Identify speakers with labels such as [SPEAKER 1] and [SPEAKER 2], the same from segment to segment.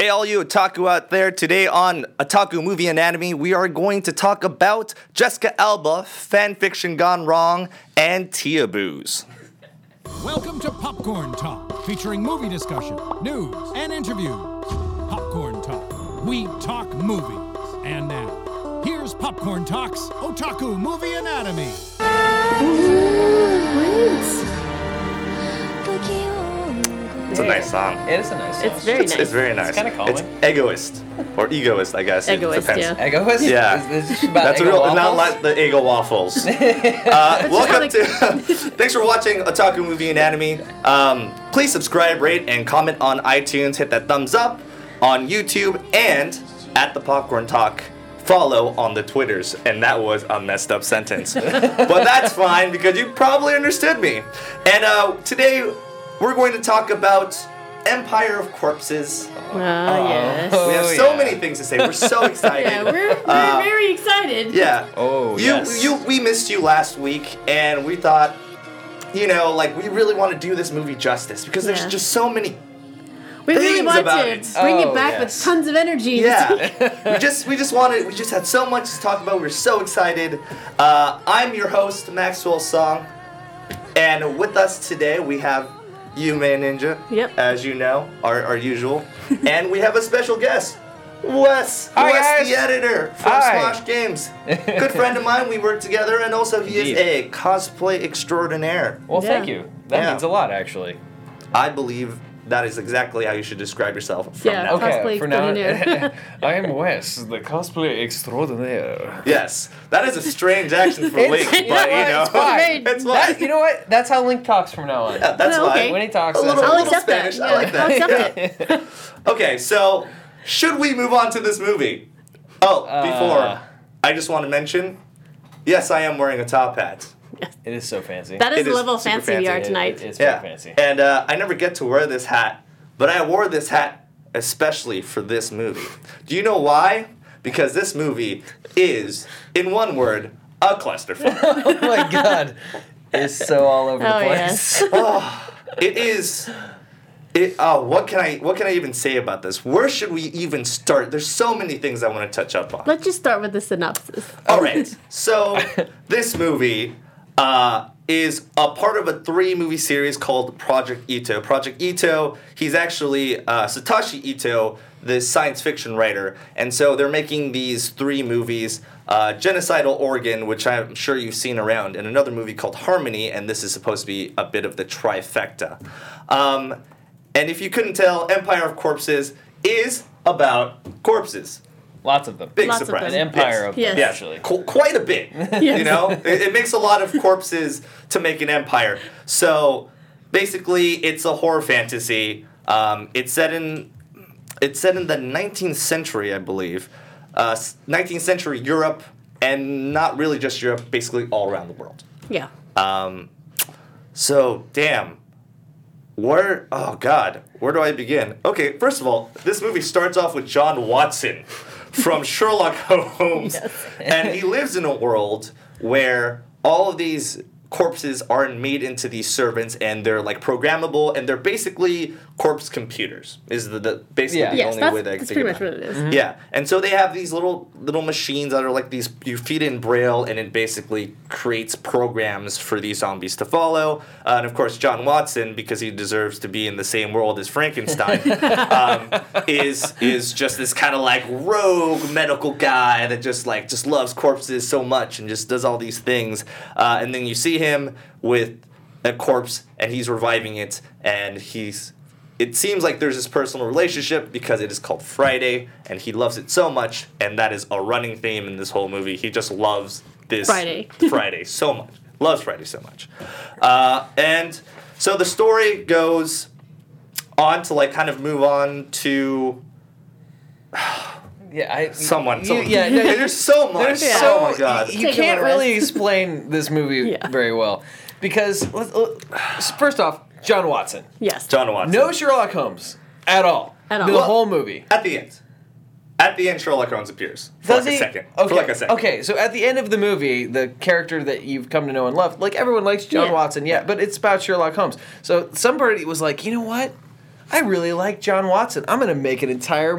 [SPEAKER 1] Hey, all you otaku out there, today on Otaku Movie Anatomy, we are going to talk about Jessica Alba, fanfiction gone wrong, and Teaboos.
[SPEAKER 2] Welcome to Popcorn Talk, featuring movie discussion, news, and interviews. Popcorn Talk. We talk movies. And now, here's Popcorn Talk's Otaku Movie Anatomy.
[SPEAKER 1] It's a nice song.
[SPEAKER 3] It is a nice song.
[SPEAKER 4] It's very
[SPEAKER 1] It's,
[SPEAKER 4] nice.
[SPEAKER 1] it's very nice.
[SPEAKER 3] kinda calming.
[SPEAKER 1] It's egoist or egoist, I guess. It
[SPEAKER 4] Egoist,
[SPEAKER 1] depends.
[SPEAKER 4] yeah.
[SPEAKER 3] Egoist?
[SPEAKER 1] Yeah.
[SPEAKER 3] Is this about
[SPEAKER 1] That's a
[SPEAKER 3] Eggo
[SPEAKER 1] real,
[SPEAKER 3] waffles?
[SPEAKER 1] not like the Ego waffles. uh, welcome to. thanks for watching Otaku Movie Anatomy. Um, please subscribe, rate, and comment on iTunes. Hit that thumbs up on YouTube and at the Popcorn Talk. Follow on the Twitters, and that was a messed up sentence, but that's fine because you probably understood me. And uh, today we're going to talk about Empire of Corpses.
[SPEAKER 4] Oh, yes.
[SPEAKER 1] we have
[SPEAKER 3] Oh,
[SPEAKER 1] so
[SPEAKER 3] yeah.
[SPEAKER 1] many things to say. We're so excited.
[SPEAKER 4] Yeah, we're, we're very excited.
[SPEAKER 1] Yeah.
[SPEAKER 3] Oh,
[SPEAKER 1] you,
[SPEAKER 3] yes.
[SPEAKER 1] You, we missed you last week, and we thought, you know, like we really want to do this movie justice because there's just so many.
[SPEAKER 4] we really
[SPEAKER 1] things
[SPEAKER 4] want
[SPEAKER 1] about
[SPEAKER 4] to
[SPEAKER 1] it.
[SPEAKER 4] bring
[SPEAKER 3] Oh,
[SPEAKER 4] it back
[SPEAKER 3] yes.
[SPEAKER 4] with tons of energy.
[SPEAKER 1] Yeah. we just we just wanted we just had so much to talk about. We're so excited. Uh, I'm your host Maxwell Song, and with us today we have you, Man Ninja.
[SPEAKER 4] Yep.
[SPEAKER 1] As you know, our our usual, and we have a special guest. Wes,
[SPEAKER 3] Hi,
[SPEAKER 1] Wes
[SPEAKER 3] guys.
[SPEAKER 1] the editor from
[SPEAKER 3] Hi.
[SPEAKER 1] Smosh Games. Good friend of mine, we work together, and also he
[SPEAKER 3] Indeed.
[SPEAKER 1] is a cosplay extraordinaire.
[SPEAKER 3] Well, thank you. That
[SPEAKER 1] Yeah.
[SPEAKER 3] means a lot, actually.
[SPEAKER 1] I believe that is exactly how you should describe yourself from
[SPEAKER 4] Yeah.
[SPEAKER 1] now.
[SPEAKER 4] Okay. Cosplay
[SPEAKER 3] for now. I am Wes, the cosplay extraordinaire.
[SPEAKER 1] Yes, that is a strange action for Link, but
[SPEAKER 3] you know
[SPEAKER 1] you
[SPEAKER 3] what?
[SPEAKER 1] know,
[SPEAKER 3] It's fine.
[SPEAKER 1] it's fine.
[SPEAKER 3] That, you know what? That's how Link talks from now on.
[SPEAKER 1] Yeah, that's
[SPEAKER 4] Oh, okay.
[SPEAKER 3] When he talks,
[SPEAKER 1] a little,
[SPEAKER 4] I'll
[SPEAKER 1] little
[SPEAKER 4] accept
[SPEAKER 1] Spanish.
[SPEAKER 4] that.
[SPEAKER 1] I like
[SPEAKER 4] I'll accept
[SPEAKER 1] Yeah.
[SPEAKER 4] it.
[SPEAKER 1] Okay, so should we move on to this movie? Oh,
[SPEAKER 3] Uh.
[SPEAKER 1] before I just want to mention, yes, I am wearing a top hat.
[SPEAKER 3] It is so fancy.
[SPEAKER 4] That is the
[SPEAKER 1] is
[SPEAKER 4] level of
[SPEAKER 1] super
[SPEAKER 4] fancy we are tonight.
[SPEAKER 3] it- it's
[SPEAKER 1] Yeah,
[SPEAKER 3] very fancy.
[SPEAKER 1] and uh, I never get to wear this hat, but I wore this hat especially for this movie. Do you know why? Because this movie is, in one word, a clusterfuck.
[SPEAKER 3] oh my god. It's so all over the
[SPEAKER 4] Oh,
[SPEAKER 3] place.
[SPEAKER 4] yes.
[SPEAKER 1] it is. It, oh, what can I what can I even say about this? Where should we even start? There's so many things I want to touch up on.
[SPEAKER 4] Let's just start with the synopsis.
[SPEAKER 1] All right. So this movie uh, is a part of a three movie series called Project Itoh. Project Itoh. He's actually uh, Satoshi Ito, the science fiction writer, and so they're making these three movies. Uh, Genocidal Organ, which I'm sure you've seen around, and another movie called Harmony, and this is supposed to be a bit of the trifecta. Um, and if you couldn't tell, Empire of Corpses is about corpses.
[SPEAKER 3] Lots of them.
[SPEAKER 1] Big
[SPEAKER 4] Lots of
[SPEAKER 1] surprise.
[SPEAKER 4] them.
[SPEAKER 3] An empire
[SPEAKER 1] Yes.
[SPEAKER 3] of
[SPEAKER 4] Yes.
[SPEAKER 3] them,
[SPEAKER 1] Yes,
[SPEAKER 3] actually.
[SPEAKER 1] qu- quite a bit. You know, it, it makes a lot of corpses to make an empire. So basically, it's a horror fantasy. Um, it's set in it's set in the 19th century, I believe. Uh, 19th century Europe, and not really just Europe, basically all around the world.
[SPEAKER 4] Yeah.
[SPEAKER 1] Um, so damn. Where oh god, where do I begin? Okay, first of all, this movie starts off with John Watson from Sherlock Holmes. And he lives in a world where all of these corpses are made into these servants and they're like programmable and they're basically corpse computers is the, the basically
[SPEAKER 3] Yeah.
[SPEAKER 1] the
[SPEAKER 4] Yes,
[SPEAKER 1] only
[SPEAKER 4] that's,
[SPEAKER 1] way that I can
[SPEAKER 4] that's
[SPEAKER 1] think
[SPEAKER 4] pretty
[SPEAKER 1] about
[SPEAKER 4] much
[SPEAKER 1] it.
[SPEAKER 4] what it is.
[SPEAKER 1] Yeah, and so they have these little little machines that are like these. You feed in braille, and it basically creates programs for these zombies to follow. Uh, and of course, John Watson, because he deserves to be in the same world as Frankenstein, um, is is just this kind of like rogue medical guy that just like just loves corpses so much and just does all these things. Uh, and then you see him with a corpse, and he's reviving it, and he's it seems like there's this personal relationship because it is called Friday, and he loves it so much, and that is a running theme in this whole movie. He just loves this
[SPEAKER 4] Friday.
[SPEAKER 1] Friday so much, loves Friday so much, uh, and so the story goes on to like kind of move on to
[SPEAKER 3] Yeah, I.
[SPEAKER 1] Someone,
[SPEAKER 3] you-
[SPEAKER 1] someone.
[SPEAKER 3] yeah, no,
[SPEAKER 1] there's so much.
[SPEAKER 3] There's
[SPEAKER 4] Yeah.
[SPEAKER 3] so
[SPEAKER 1] oh my god.
[SPEAKER 3] you
[SPEAKER 4] Take
[SPEAKER 3] can't really explain this movie
[SPEAKER 4] Yeah.
[SPEAKER 3] very well because let- let- first off, John Watson,
[SPEAKER 4] Yes.
[SPEAKER 1] John Watson.
[SPEAKER 3] no Sherlock Holmes at all.
[SPEAKER 4] At all.
[SPEAKER 3] The
[SPEAKER 4] Well,
[SPEAKER 3] whole movie.
[SPEAKER 1] At the end. At the end, Sherlock Holmes appears for
[SPEAKER 3] Does
[SPEAKER 1] like
[SPEAKER 3] he?
[SPEAKER 1] a second.
[SPEAKER 3] Okay.
[SPEAKER 1] For like a second.
[SPEAKER 3] Okay, so at the end of the movie, the character that you've come to know and love, like everyone likes John
[SPEAKER 4] Yeah.
[SPEAKER 3] Watson, yeah, but it's about Sherlock Holmes. So somebody was like, you know what? I really like John Watson. I'm gonna make an entire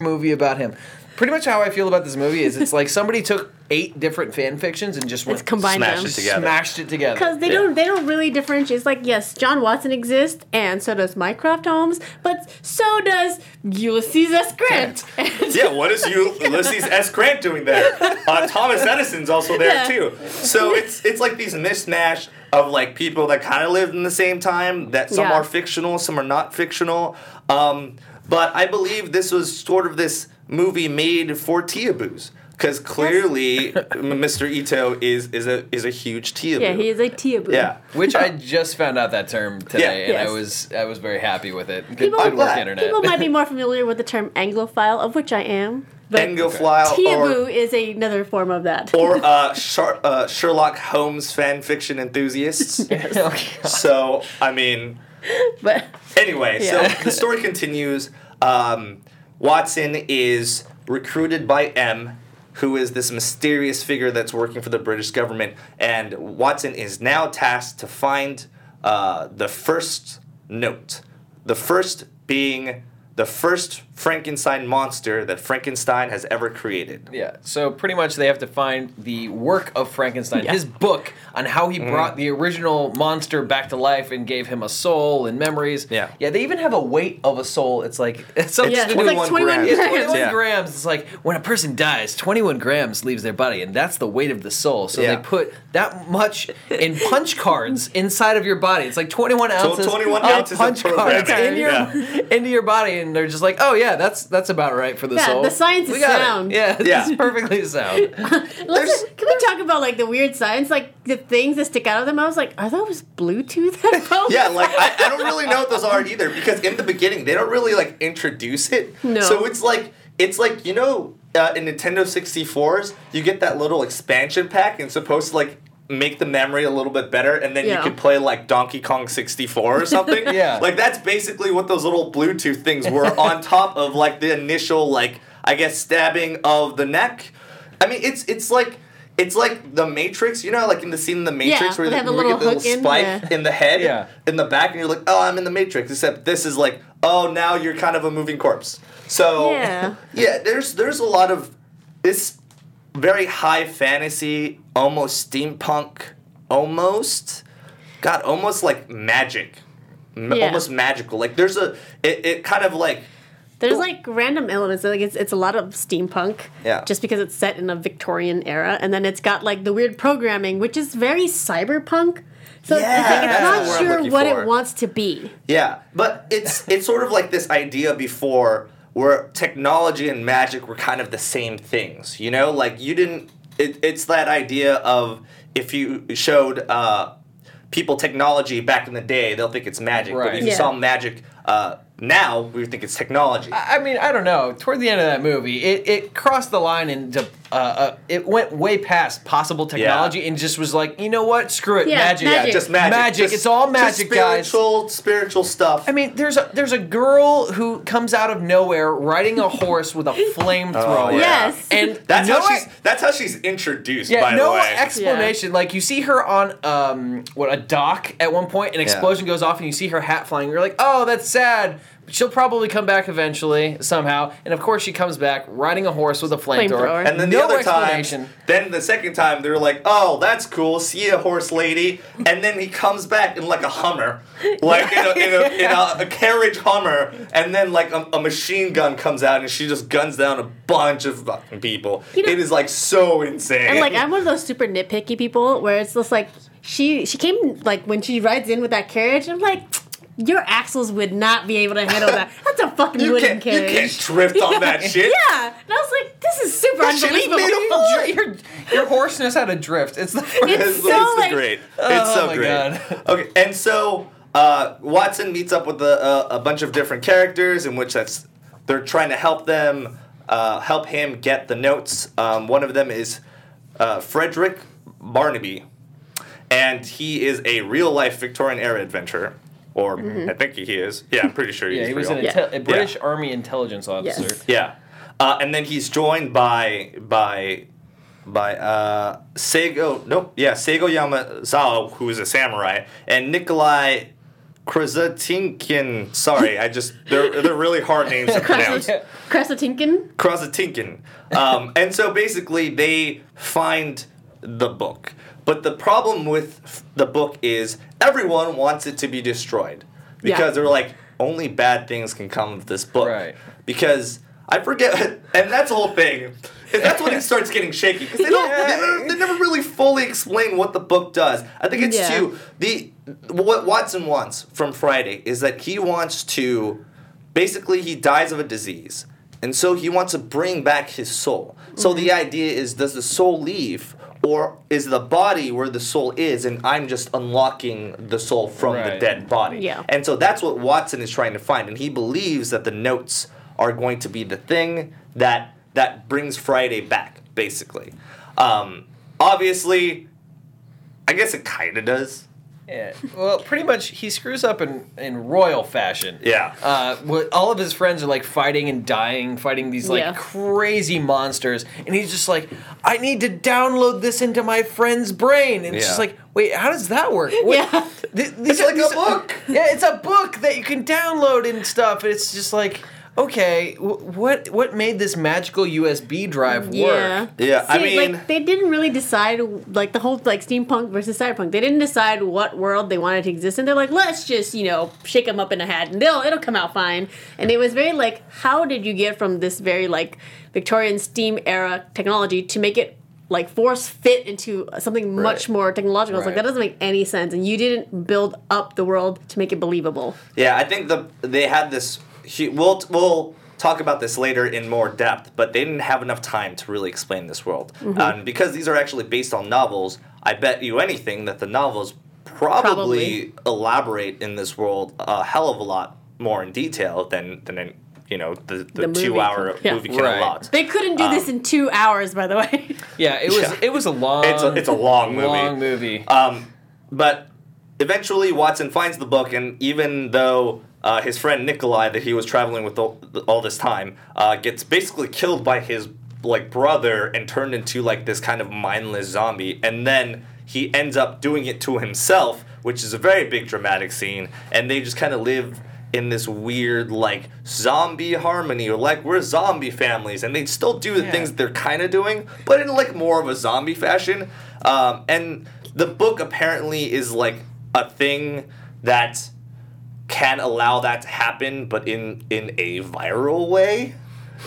[SPEAKER 3] Movie about him. Pretty much how I feel about this movie is it's like somebody took eight different fan fictions and just
[SPEAKER 4] Let's
[SPEAKER 3] went
[SPEAKER 4] combine
[SPEAKER 1] Smash
[SPEAKER 4] them.
[SPEAKER 1] it together.
[SPEAKER 3] smashed it together.
[SPEAKER 4] Because they
[SPEAKER 1] Yeah.
[SPEAKER 4] don't they don't really differentiate. It's like yes, John Watson exists, and so does Mycroft Holmes, but so does Ulysses S. Grant.
[SPEAKER 1] Yeah, what is you Ulysses S. Grant doing there? Uh, Thomas Edison's also there
[SPEAKER 4] Yeah.
[SPEAKER 1] too. So it's it's like these mishmash of like people that kind of lived in the same time. That some
[SPEAKER 4] Yeah.
[SPEAKER 1] are fictional, some are not fictional. Um, but I believe this was sort of this movie made for Teaboos. Because clearly, Mr. Ito is is a is a huge Teaboo.
[SPEAKER 4] yeah, he is a Teaboo.
[SPEAKER 1] Yeah.
[SPEAKER 3] Which I just found out that term today,
[SPEAKER 1] Yeah.
[SPEAKER 3] and I was I was very happy with it. Good,
[SPEAKER 4] People,
[SPEAKER 3] good work,
[SPEAKER 1] glad.
[SPEAKER 3] internet.
[SPEAKER 4] people might be more familiar with the term Anglophile, of which I am. But
[SPEAKER 1] Anglophile
[SPEAKER 4] Teaboo
[SPEAKER 1] or
[SPEAKER 4] is another form of that.
[SPEAKER 1] or uh, Shar- uh, Sherlock Holmes fan fiction enthusiasts. So I mean,
[SPEAKER 4] but
[SPEAKER 1] Anyway,
[SPEAKER 4] Yeah.
[SPEAKER 1] so the story continues. Um, Watson is recruited by M, who is this mysterious figure that's working for the British government, and Watson is now tasked to find uh, the first note. The first being the first Frankenstein monster that Frankenstein has ever created.
[SPEAKER 3] Yeah, so pretty much they have to find the work of Frankenstein,
[SPEAKER 4] Yeah.
[SPEAKER 3] his book on how
[SPEAKER 1] Mm-hmm.
[SPEAKER 3] he brought the original monster back to life and gave him a soul and memories.
[SPEAKER 1] Yeah.
[SPEAKER 3] yeah, they even have a weight of a soul. It's like it's something
[SPEAKER 4] yeah,
[SPEAKER 3] to
[SPEAKER 4] it's
[SPEAKER 3] do
[SPEAKER 4] like
[SPEAKER 1] 21
[SPEAKER 4] 21
[SPEAKER 1] grams.
[SPEAKER 3] Yeah, 21
[SPEAKER 1] Yeah.
[SPEAKER 3] grams. It's like when a person dies, 21 grams leaves their body, and that's the weight of the soul. So
[SPEAKER 1] Yeah.
[SPEAKER 3] they put that much in punch cards inside of your body. It's like 21 ounces
[SPEAKER 1] 21 ounces of
[SPEAKER 3] punch cards in your,
[SPEAKER 1] Yeah.
[SPEAKER 3] into your body, and they're just like, oh yeah, that's that's about right for the
[SPEAKER 4] Yeah,
[SPEAKER 3] soul.
[SPEAKER 4] the science
[SPEAKER 3] We
[SPEAKER 4] is
[SPEAKER 3] got it.
[SPEAKER 4] sound.
[SPEAKER 3] Yeah,
[SPEAKER 1] Yeah.
[SPEAKER 3] it's perfectly sound.
[SPEAKER 4] Let's, can we talk about like the weird science, like the things that stick out of them? I was like, are those Bluetooth headphones?
[SPEAKER 1] Yeah, like I, I don't really know what those are either because in the beginning they don't really like introduce it.
[SPEAKER 4] No.
[SPEAKER 1] So it's like it's like you know uh, in Nintendo 64s you get that little expansion pack and it's supposed to like make the memory a little bit better and then
[SPEAKER 4] Yeah.
[SPEAKER 1] you could play like Donkey Kong 64 or something.
[SPEAKER 3] Yeah.
[SPEAKER 1] Like that's basically what those little Bluetooth things were on top of like the initial like I guess stabbing of the neck. I mean it's it's like it's like the Matrix, you know, like in the scene in the Matrix
[SPEAKER 4] Yeah,
[SPEAKER 1] where,
[SPEAKER 4] they
[SPEAKER 1] they,
[SPEAKER 4] have a
[SPEAKER 1] where you get the
[SPEAKER 4] little
[SPEAKER 1] little
[SPEAKER 4] hook in,
[SPEAKER 1] spike in the head,
[SPEAKER 3] Yeah.
[SPEAKER 1] in the back, and you're like, oh, I'm in the Matrix. Except this is like, oh, now you're kind of a moving corpse. So
[SPEAKER 4] Yeah.
[SPEAKER 1] yeah, there's there's a lot of this very high fantasy, almost steampunk, almost, God, almost like magic,
[SPEAKER 4] Yeah.
[SPEAKER 1] almost magical. Like there's a it, it kind of like
[SPEAKER 4] There's like random elements. Like it's it's a lot of steampunk.
[SPEAKER 1] Yeah.
[SPEAKER 4] Just because it's set in a Victorian era, and then it's got like the weird programming, which is very cyberpunk. So
[SPEAKER 1] Yeah,
[SPEAKER 4] it's, like, it's not sure what
[SPEAKER 1] for.
[SPEAKER 4] it wants to be.
[SPEAKER 1] Yeah, but it's it's sort of like this idea before where technology and magic were kind of the same things. You know, like you didn't. It, it's that idea of if you showed uh, people technology back in the day, they'll think it's magic. But
[SPEAKER 3] Right.
[SPEAKER 1] if you
[SPEAKER 4] Yeah.
[SPEAKER 1] saw magic uh, now, we think it's technology.
[SPEAKER 3] I mean, I don't know. Toward the end of that movie, it, it crossed the line into uh, uh, it went way past possible technology and just was like, you know what? Screw it,
[SPEAKER 4] Yeah,
[SPEAKER 3] magic.
[SPEAKER 1] yeah, just magic.
[SPEAKER 3] Magic,
[SPEAKER 1] Just-
[SPEAKER 3] it's all
[SPEAKER 1] just
[SPEAKER 3] magic, guys.
[SPEAKER 1] spiritual, Spiritual stuff.
[SPEAKER 3] I mean, there's a there's a girl who comes out of nowhere riding a horse with a flamethrower.
[SPEAKER 1] Oh, yeah.
[SPEAKER 4] Yes.
[SPEAKER 3] And
[SPEAKER 1] that's
[SPEAKER 3] no
[SPEAKER 1] how she's. That's how she's introduced.
[SPEAKER 3] yeah,
[SPEAKER 1] by
[SPEAKER 3] no
[SPEAKER 1] the way.
[SPEAKER 3] explanation. Like you see her on um what a dock at one point, an explosion goes off, and you see her hat flying. You're like, oh, that's sad. She'll probably come back eventually somehow, and of course she comes back riding a horse with a flamethrower.
[SPEAKER 4] Flamethrower.
[SPEAKER 1] And then the
[SPEAKER 3] no
[SPEAKER 1] other time, then the second time, they're like, "Oh, that's cool. See a horse lady." And then he comes back in like a Hummer, like in a, in a, in a, a carriage Hummer, and then like a, a machine gun comes out, and she just guns down a bunch of fucking people.
[SPEAKER 4] You know-
[SPEAKER 1] it is like so insane.
[SPEAKER 4] And like I'm one of those super nitpicky people where it's just like she she came like when she rides in with that carriage, I'm like, your axles would not be able to handle that. That's a fucking
[SPEAKER 1] you
[SPEAKER 4] wooden
[SPEAKER 1] can't, you
[SPEAKER 4] carriage.
[SPEAKER 1] can't drift on that shit.
[SPEAKER 4] Yeah, and I was like, this is super
[SPEAKER 1] That shit is
[SPEAKER 4] unbelievable.
[SPEAKER 1] made of
[SPEAKER 3] your, your horse knows how to drift. It's the
[SPEAKER 4] It's
[SPEAKER 1] It's,
[SPEAKER 4] so,
[SPEAKER 1] it's
[SPEAKER 4] like-
[SPEAKER 1] great. It's
[SPEAKER 3] Oh
[SPEAKER 1] so
[SPEAKER 3] my
[SPEAKER 1] great.
[SPEAKER 3] God.
[SPEAKER 1] Okay, and so uh, Watson meets up with a, a, a bunch of different characters in which that's they're trying to help them uh, help him get the notes. Um, one of them is uh, Frederick Burnaby, and he is a real life Victorian era adventurer, or
[SPEAKER 4] Mm-hmm.
[SPEAKER 1] I think he is. Yeah, I'm pretty sure he's
[SPEAKER 3] yeah, he was
[SPEAKER 1] real.
[SPEAKER 3] an
[SPEAKER 4] Yeah.
[SPEAKER 3] a British Army intelligence officer.
[SPEAKER 4] Yes.
[SPEAKER 1] Yeah, uh, and then he's joined by by by uh, Seigo. Nope. Yeah, Seigo Yamazawa, who is a samurai, and Nikolai Krasatinkin. Sorry, I just they're they're really hard names to pronounce.
[SPEAKER 4] Krasa- Krasatinkin.
[SPEAKER 1] Krasatinkin. Um, and so basically, they find the book. But the problem with the book is everyone wants it to be destroyed because
[SPEAKER 4] Yeah.
[SPEAKER 1] they're like, only bad things can come of this book.
[SPEAKER 3] Right.
[SPEAKER 1] Because I forget, and that's the whole thing. And that's when it starts getting shaky because they don't. They, never, they never really fully explain what the book does. I think it's
[SPEAKER 4] Yeah.
[SPEAKER 1] to the what Watson wants from Friday is that he wants to basically he dies of a disease and so he wants to bring back his soul. So the
[SPEAKER 4] Mm-hmm.
[SPEAKER 1] idea is does the soul leave or is the body where the soul is and i'm just unlocking the soul from the dead body?
[SPEAKER 4] Yeah.
[SPEAKER 1] and so that's what watson is trying to find and he believes that the notes are going to be the thing that that brings friday back basically. Um, obviously i guess it kind of does
[SPEAKER 3] Yeah. Well, pretty much he screws up in, in royal fashion.
[SPEAKER 1] Yeah.
[SPEAKER 3] Uh, what, all of his friends are like fighting and dying, fighting these like
[SPEAKER 4] Yeah.
[SPEAKER 3] crazy monsters, and he's just like, I need to download this into my friend's brain, and it's just
[SPEAKER 1] Yeah.
[SPEAKER 3] like, wait, how does that work? What-
[SPEAKER 4] Yeah.
[SPEAKER 3] Th- these
[SPEAKER 1] It's
[SPEAKER 3] are-
[SPEAKER 1] like a
[SPEAKER 3] these are-
[SPEAKER 1] book.
[SPEAKER 3] Yeah, it's a book that you can download and stuff. And it's just like, okay, wh- what what made this magical USB drive work?
[SPEAKER 1] Yeah, I
[SPEAKER 4] See,
[SPEAKER 1] mean-
[SPEAKER 4] like they didn't really decide like the whole like steampunk versus cyberpunk. They didn't decide what world they wanted to exist in. They're like, let's just you know shake them up in a hat and they'll it'll come out fine. And it was very like, how did you get from this very like Victorian steam era technology to make it like force fit into something much more technological? It's like that doesn't make any sense. And you didn't build up the world to make it believable.
[SPEAKER 1] Yeah, I think the they had this. Hu- We'll we'll talk about this later in more depth, but they didn't have enough time to really explain this world. And because these are actually based on novels, I bet you anything that the novels probably, elaborate in this world a hell of a lot more in detail than than in, you know the, the,
[SPEAKER 4] The
[SPEAKER 1] two hour
[SPEAKER 4] can- yeah.
[SPEAKER 1] movie can
[SPEAKER 3] Right.
[SPEAKER 1] allot.
[SPEAKER 4] They couldn't do this in two hours, by the way.
[SPEAKER 3] Yeah, it was
[SPEAKER 1] Yeah.
[SPEAKER 3] it was a long
[SPEAKER 1] It's a, it's a long movie.
[SPEAKER 3] long movie.
[SPEAKER 1] Um, but eventually, Watson finds the book, and even though uh, his friend Nikolai, that he was traveling with all, all this time, uh, gets basically killed by his like brother and turned into like this kind of mindless zombie, and then he ends up doing it to himself, which is a very big dramatic scene, and they just kind of live in this weird like zombie harmony or like we're zombie families. And they still do the
[SPEAKER 3] Yeah.
[SPEAKER 1] things they're kind of doing but in like more of a zombie fashion. Um, and the book apparently is like a thing that can allow that to happen but in in a viral way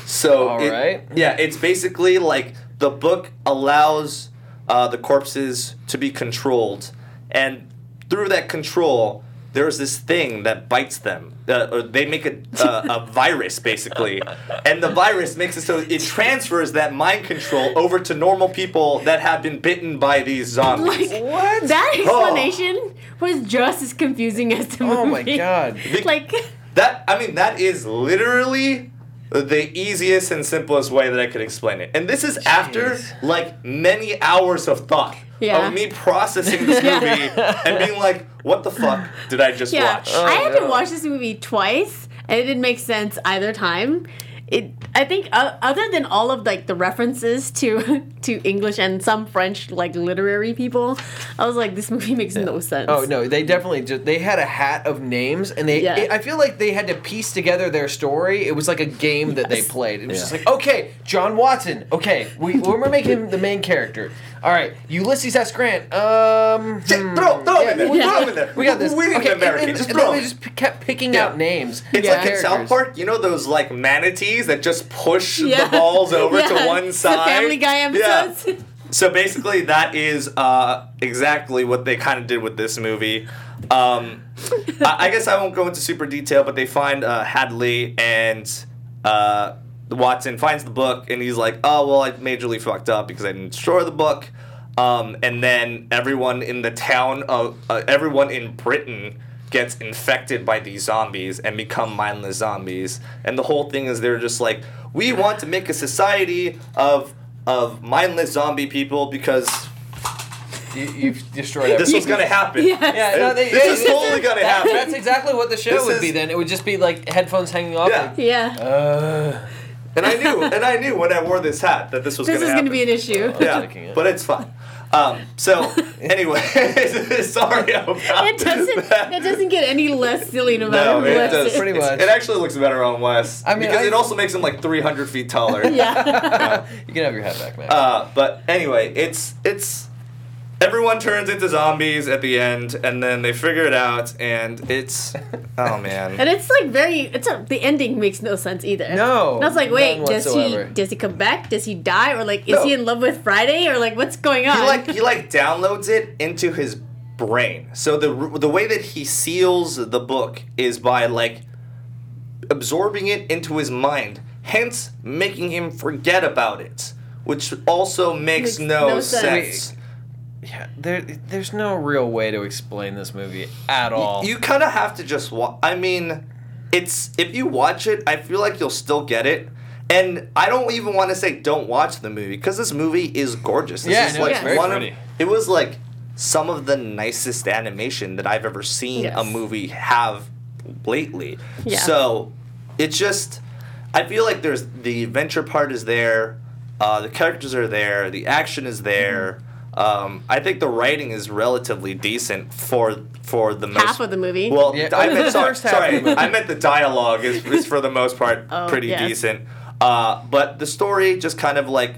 [SPEAKER 1] so it-
[SPEAKER 3] right.
[SPEAKER 1] yeah it's basically like the book allows uh, the corpses to be controlled and through that control there's this thing that bites them uh, or they make a, uh, a virus basically and the virus makes it so it transfers that mind control over to normal people that have been bitten by these zombies
[SPEAKER 4] Like
[SPEAKER 3] What?
[SPEAKER 4] that explanation was just as confusing as the movie.
[SPEAKER 3] Oh my god.
[SPEAKER 4] like
[SPEAKER 1] That I mean, that is literally the easiest and simplest way that I could explain it. And this is after like many hours of thought
[SPEAKER 4] Yeah.
[SPEAKER 1] of me processing this
[SPEAKER 4] Yeah.
[SPEAKER 1] movie and being like, "What the fuck did I just
[SPEAKER 4] yeah,
[SPEAKER 1] watch?"
[SPEAKER 4] I had
[SPEAKER 3] no.
[SPEAKER 4] to watch this movie twice, and it didn't make sense either time. it I think uh, other than all of like the references to to English and some French like literary people, I was like, this movie makes no sense.
[SPEAKER 3] Oh no, they definitely just they had a hat of names, and they.
[SPEAKER 4] Yeah.
[SPEAKER 3] it- I feel like they had to piece together their story. It was like a game that they played. It was just like, okay, John Watson. Okay, we we're making him the main character. All right, Ulysses S. Grant. Um,
[SPEAKER 1] Yeah,
[SPEAKER 3] hmm,
[SPEAKER 1] throw, throw him in there.
[SPEAKER 3] we-
[SPEAKER 1] Throw him in there.
[SPEAKER 3] We got this.
[SPEAKER 1] We need
[SPEAKER 3] okay,
[SPEAKER 1] an American.
[SPEAKER 3] and-
[SPEAKER 1] Just
[SPEAKER 3] and
[SPEAKER 1] throw
[SPEAKER 3] then they just p- kept picking
[SPEAKER 1] Yeah.
[SPEAKER 3] out names.
[SPEAKER 1] It's
[SPEAKER 3] Yeah.
[SPEAKER 1] like in South. Park, you know those like manatees that just push
[SPEAKER 4] Yeah.
[SPEAKER 1] the balls over
[SPEAKER 4] Yeah.
[SPEAKER 1] to one side.
[SPEAKER 4] the Family Guy episodes.
[SPEAKER 1] Yeah. So basically, that is uh, exactly what they kind of did with this movie. Um, I, I guess I won't go into super detail, but they find uh, Hadaly and uh, Watson finds the book, and he's like, "Oh well, I majorly fucked up because I didn't destroy the book." Um, and then everyone in the town of uh, everyone in Britain gets infected by these zombies and become mindless zombies. And the whole thing is they're just like, we want to make a society of of mindless zombie people because
[SPEAKER 3] You, you've destroyed everything.
[SPEAKER 1] this
[SPEAKER 3] everything.
[SPEAKER 1] was gonna happen.
[SPEAKER 4] Yes.
[SPEAKER 3] Yeah, no, they,
[SPEAKER 1] This is totally gonna happen.
[SPEAKER 3] That's exactly what the show
[SPEAKER 1] This
[SPEAKER 3] would be. Then it would just be like headphones hanging off.
[SPEAKER 1] Yeah.
[SPEAKER 3] like,
[SPEAKER 4] Yeah.
[SPEAKER 3] uh,
[SPEAKER 1] And I knew, and I knew when I wore this hat that this was
[SPEAKER 4] this
[SPEAKER 1] gonna
[SPEAKER 4] is going to be an issue.
[SPEAKER 1] yeah,
[SPEAKER 3] it.
[SPEAKER 1] but it's fine. Um, so anyway, sorry about
[SPEAKER 4] It doesn't.
[SPEAKER 1] that.
[SPEAKER 4] It doesn't get any less silly no
[SPEAKER 1] No,
[SPEAKER 4] matter
[SPEAKER 1] it
[SPEAKER 4] what.
[SPEAKER 1] does.
[SPEAKER 3] Pretty
[SPEAKER 1] It's-
[SPEAKER 3] much.
[SPEAKER 1] It actually looks better on Wes.
[SPEAKER 3] I mean,
[SPEAKER 1] because
[SPEAKER 3] I-
[SPEAKER 1] it also makes him like 300 feet taller.
[SPEAKER 4] Yeah.
[SPEAKER 3] you can have your hat back, man.
[SPEAKER 1] Uh, but anyway, it's it's everyone turns into zombies at the end, and then they figure it out, and it's oh man.
[SPEAKER 4] And it's like very. It's a, the ending makes no sense either.
[SPEAKER 3] No,
[SPEAKER 4] And I was like, wait, does he does he come back? Does he die? Or like, is
[SPEAKER 1] No.
[SPEAKER 4] he in love with Friday? Or like, what's going on?
[SPEAKER 1] he like he like downloads it into his brain. So the the way that he seals the book is by like absorbing it into his mind, hence making him forget about it, which also makes,
[SPEAKER 4] Makes
[SPEAKER 1] no,
[SPEAKER 4] no
[SPEAKER 1] sense.
[SPEAKER 4] sense.
[SPEAKER 3] Yeah, there, there's no real way to explain this movie at all.
[SPEAKER 1] You kind of have to just watch. I mean, it's if you watch it, I feel like you'll still get it. And I don't even want to say don't watch the movie because this movie is gorgeous. This
[SPEAKER 3] Yeah,
[SPEAKER 1] is
[SPEAKER 3] no,
[SPEAKER 1] like
[SPEAKER 4] it's very
[SPEAKER 1] one
[SPEAKER 3] pretty.
[SPEAKER 1] of it was like some of the nicest animation that I've ever seen a movie have lately.
[SPEAKER 4] Yeah.
[SPEAKER 1] So it's just I feel like there's the adventure part is there, uh, the characters are there, the action is there. Um, I think the writing is relatively decent for for the most
[SPEAKER 4] Half of the movie.
[SPEAKER 1] Well,
[SPEAKER 3] Yeah,
[SPEAKER 1] I meant
[SPEAKER 3] the
[SPEAKER 1] sorry,
[SPEAKER 3] first half of
[SPEAKER 1] sorry. I meant the dialogue is, is for the most part
[SPEAKER 4] Oh,
[SPEAKER 1] pretty
[SPEAKER 4] yes.
[SPEAKER 1] decent. Uh, but the story just kind of like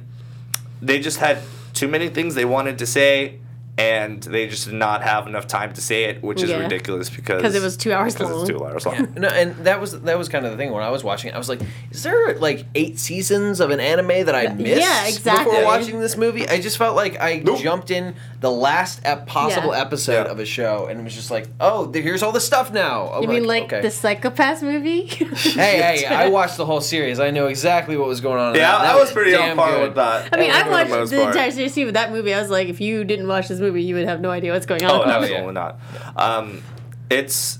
[SPEAKER 1] they just had too many things they wanted to say and they just did not have enough time to say it, which is
[SPEAKER 4] Yeah.
[SPEAKER 1] ridiculous because
[SPEAKER 4] it was two hours
[SPEAKER 1] because
[SPEAKER 4] long.
[SPEAKER 1] It's two hours long.
[SPEAKER 3] no, and that was that was kind of the thing when I was watching it. I was like, is there like eight seasons of an anime that I missed
[SPEAKER 4] Yeah, exactly.
[SPEAKER 3] before watching this movie? I just felt like I
[SPEAKER 1] Nope.
[SPEAKER 3] jumped in the last ep- possible
[SPEAKER 4] Yeah.
[SPEAKER 3] episode
[SPEAKER 1] Yeah.
[SPEAKER 3] of a show, and it was just like, oh, here's all the stuff now. I'm
[SPEAKER 4] you mean like
[SPEAKER 3] okay.
[SPEAKER 4] the Psycho-Pass movie?
[SPEAKER 3] Hey, hey! I watched the whole series. I know exactly what was going on.
[SPEAKER 1] Yeah,
[SPEAKER 3] that. That
[SPEAKER 1] I was pretty on
[SPEAKER 3] damn
[SPEAKER 1] par
[SPEAKER 3] good.
[SPEAKER 1] with that.
[SPEAKER 4] I mean, I
[SPEAKER 1] for the
[SPEAKER 4] watched the, entire series too, but that movie, I was like, if you didn't watch this movie, you would have no idea what's going on.
[SPEAKER 1] Oh,
[SPEAKER 3] yeah.
[SPEAKER 1] absolutely not. Um, it's,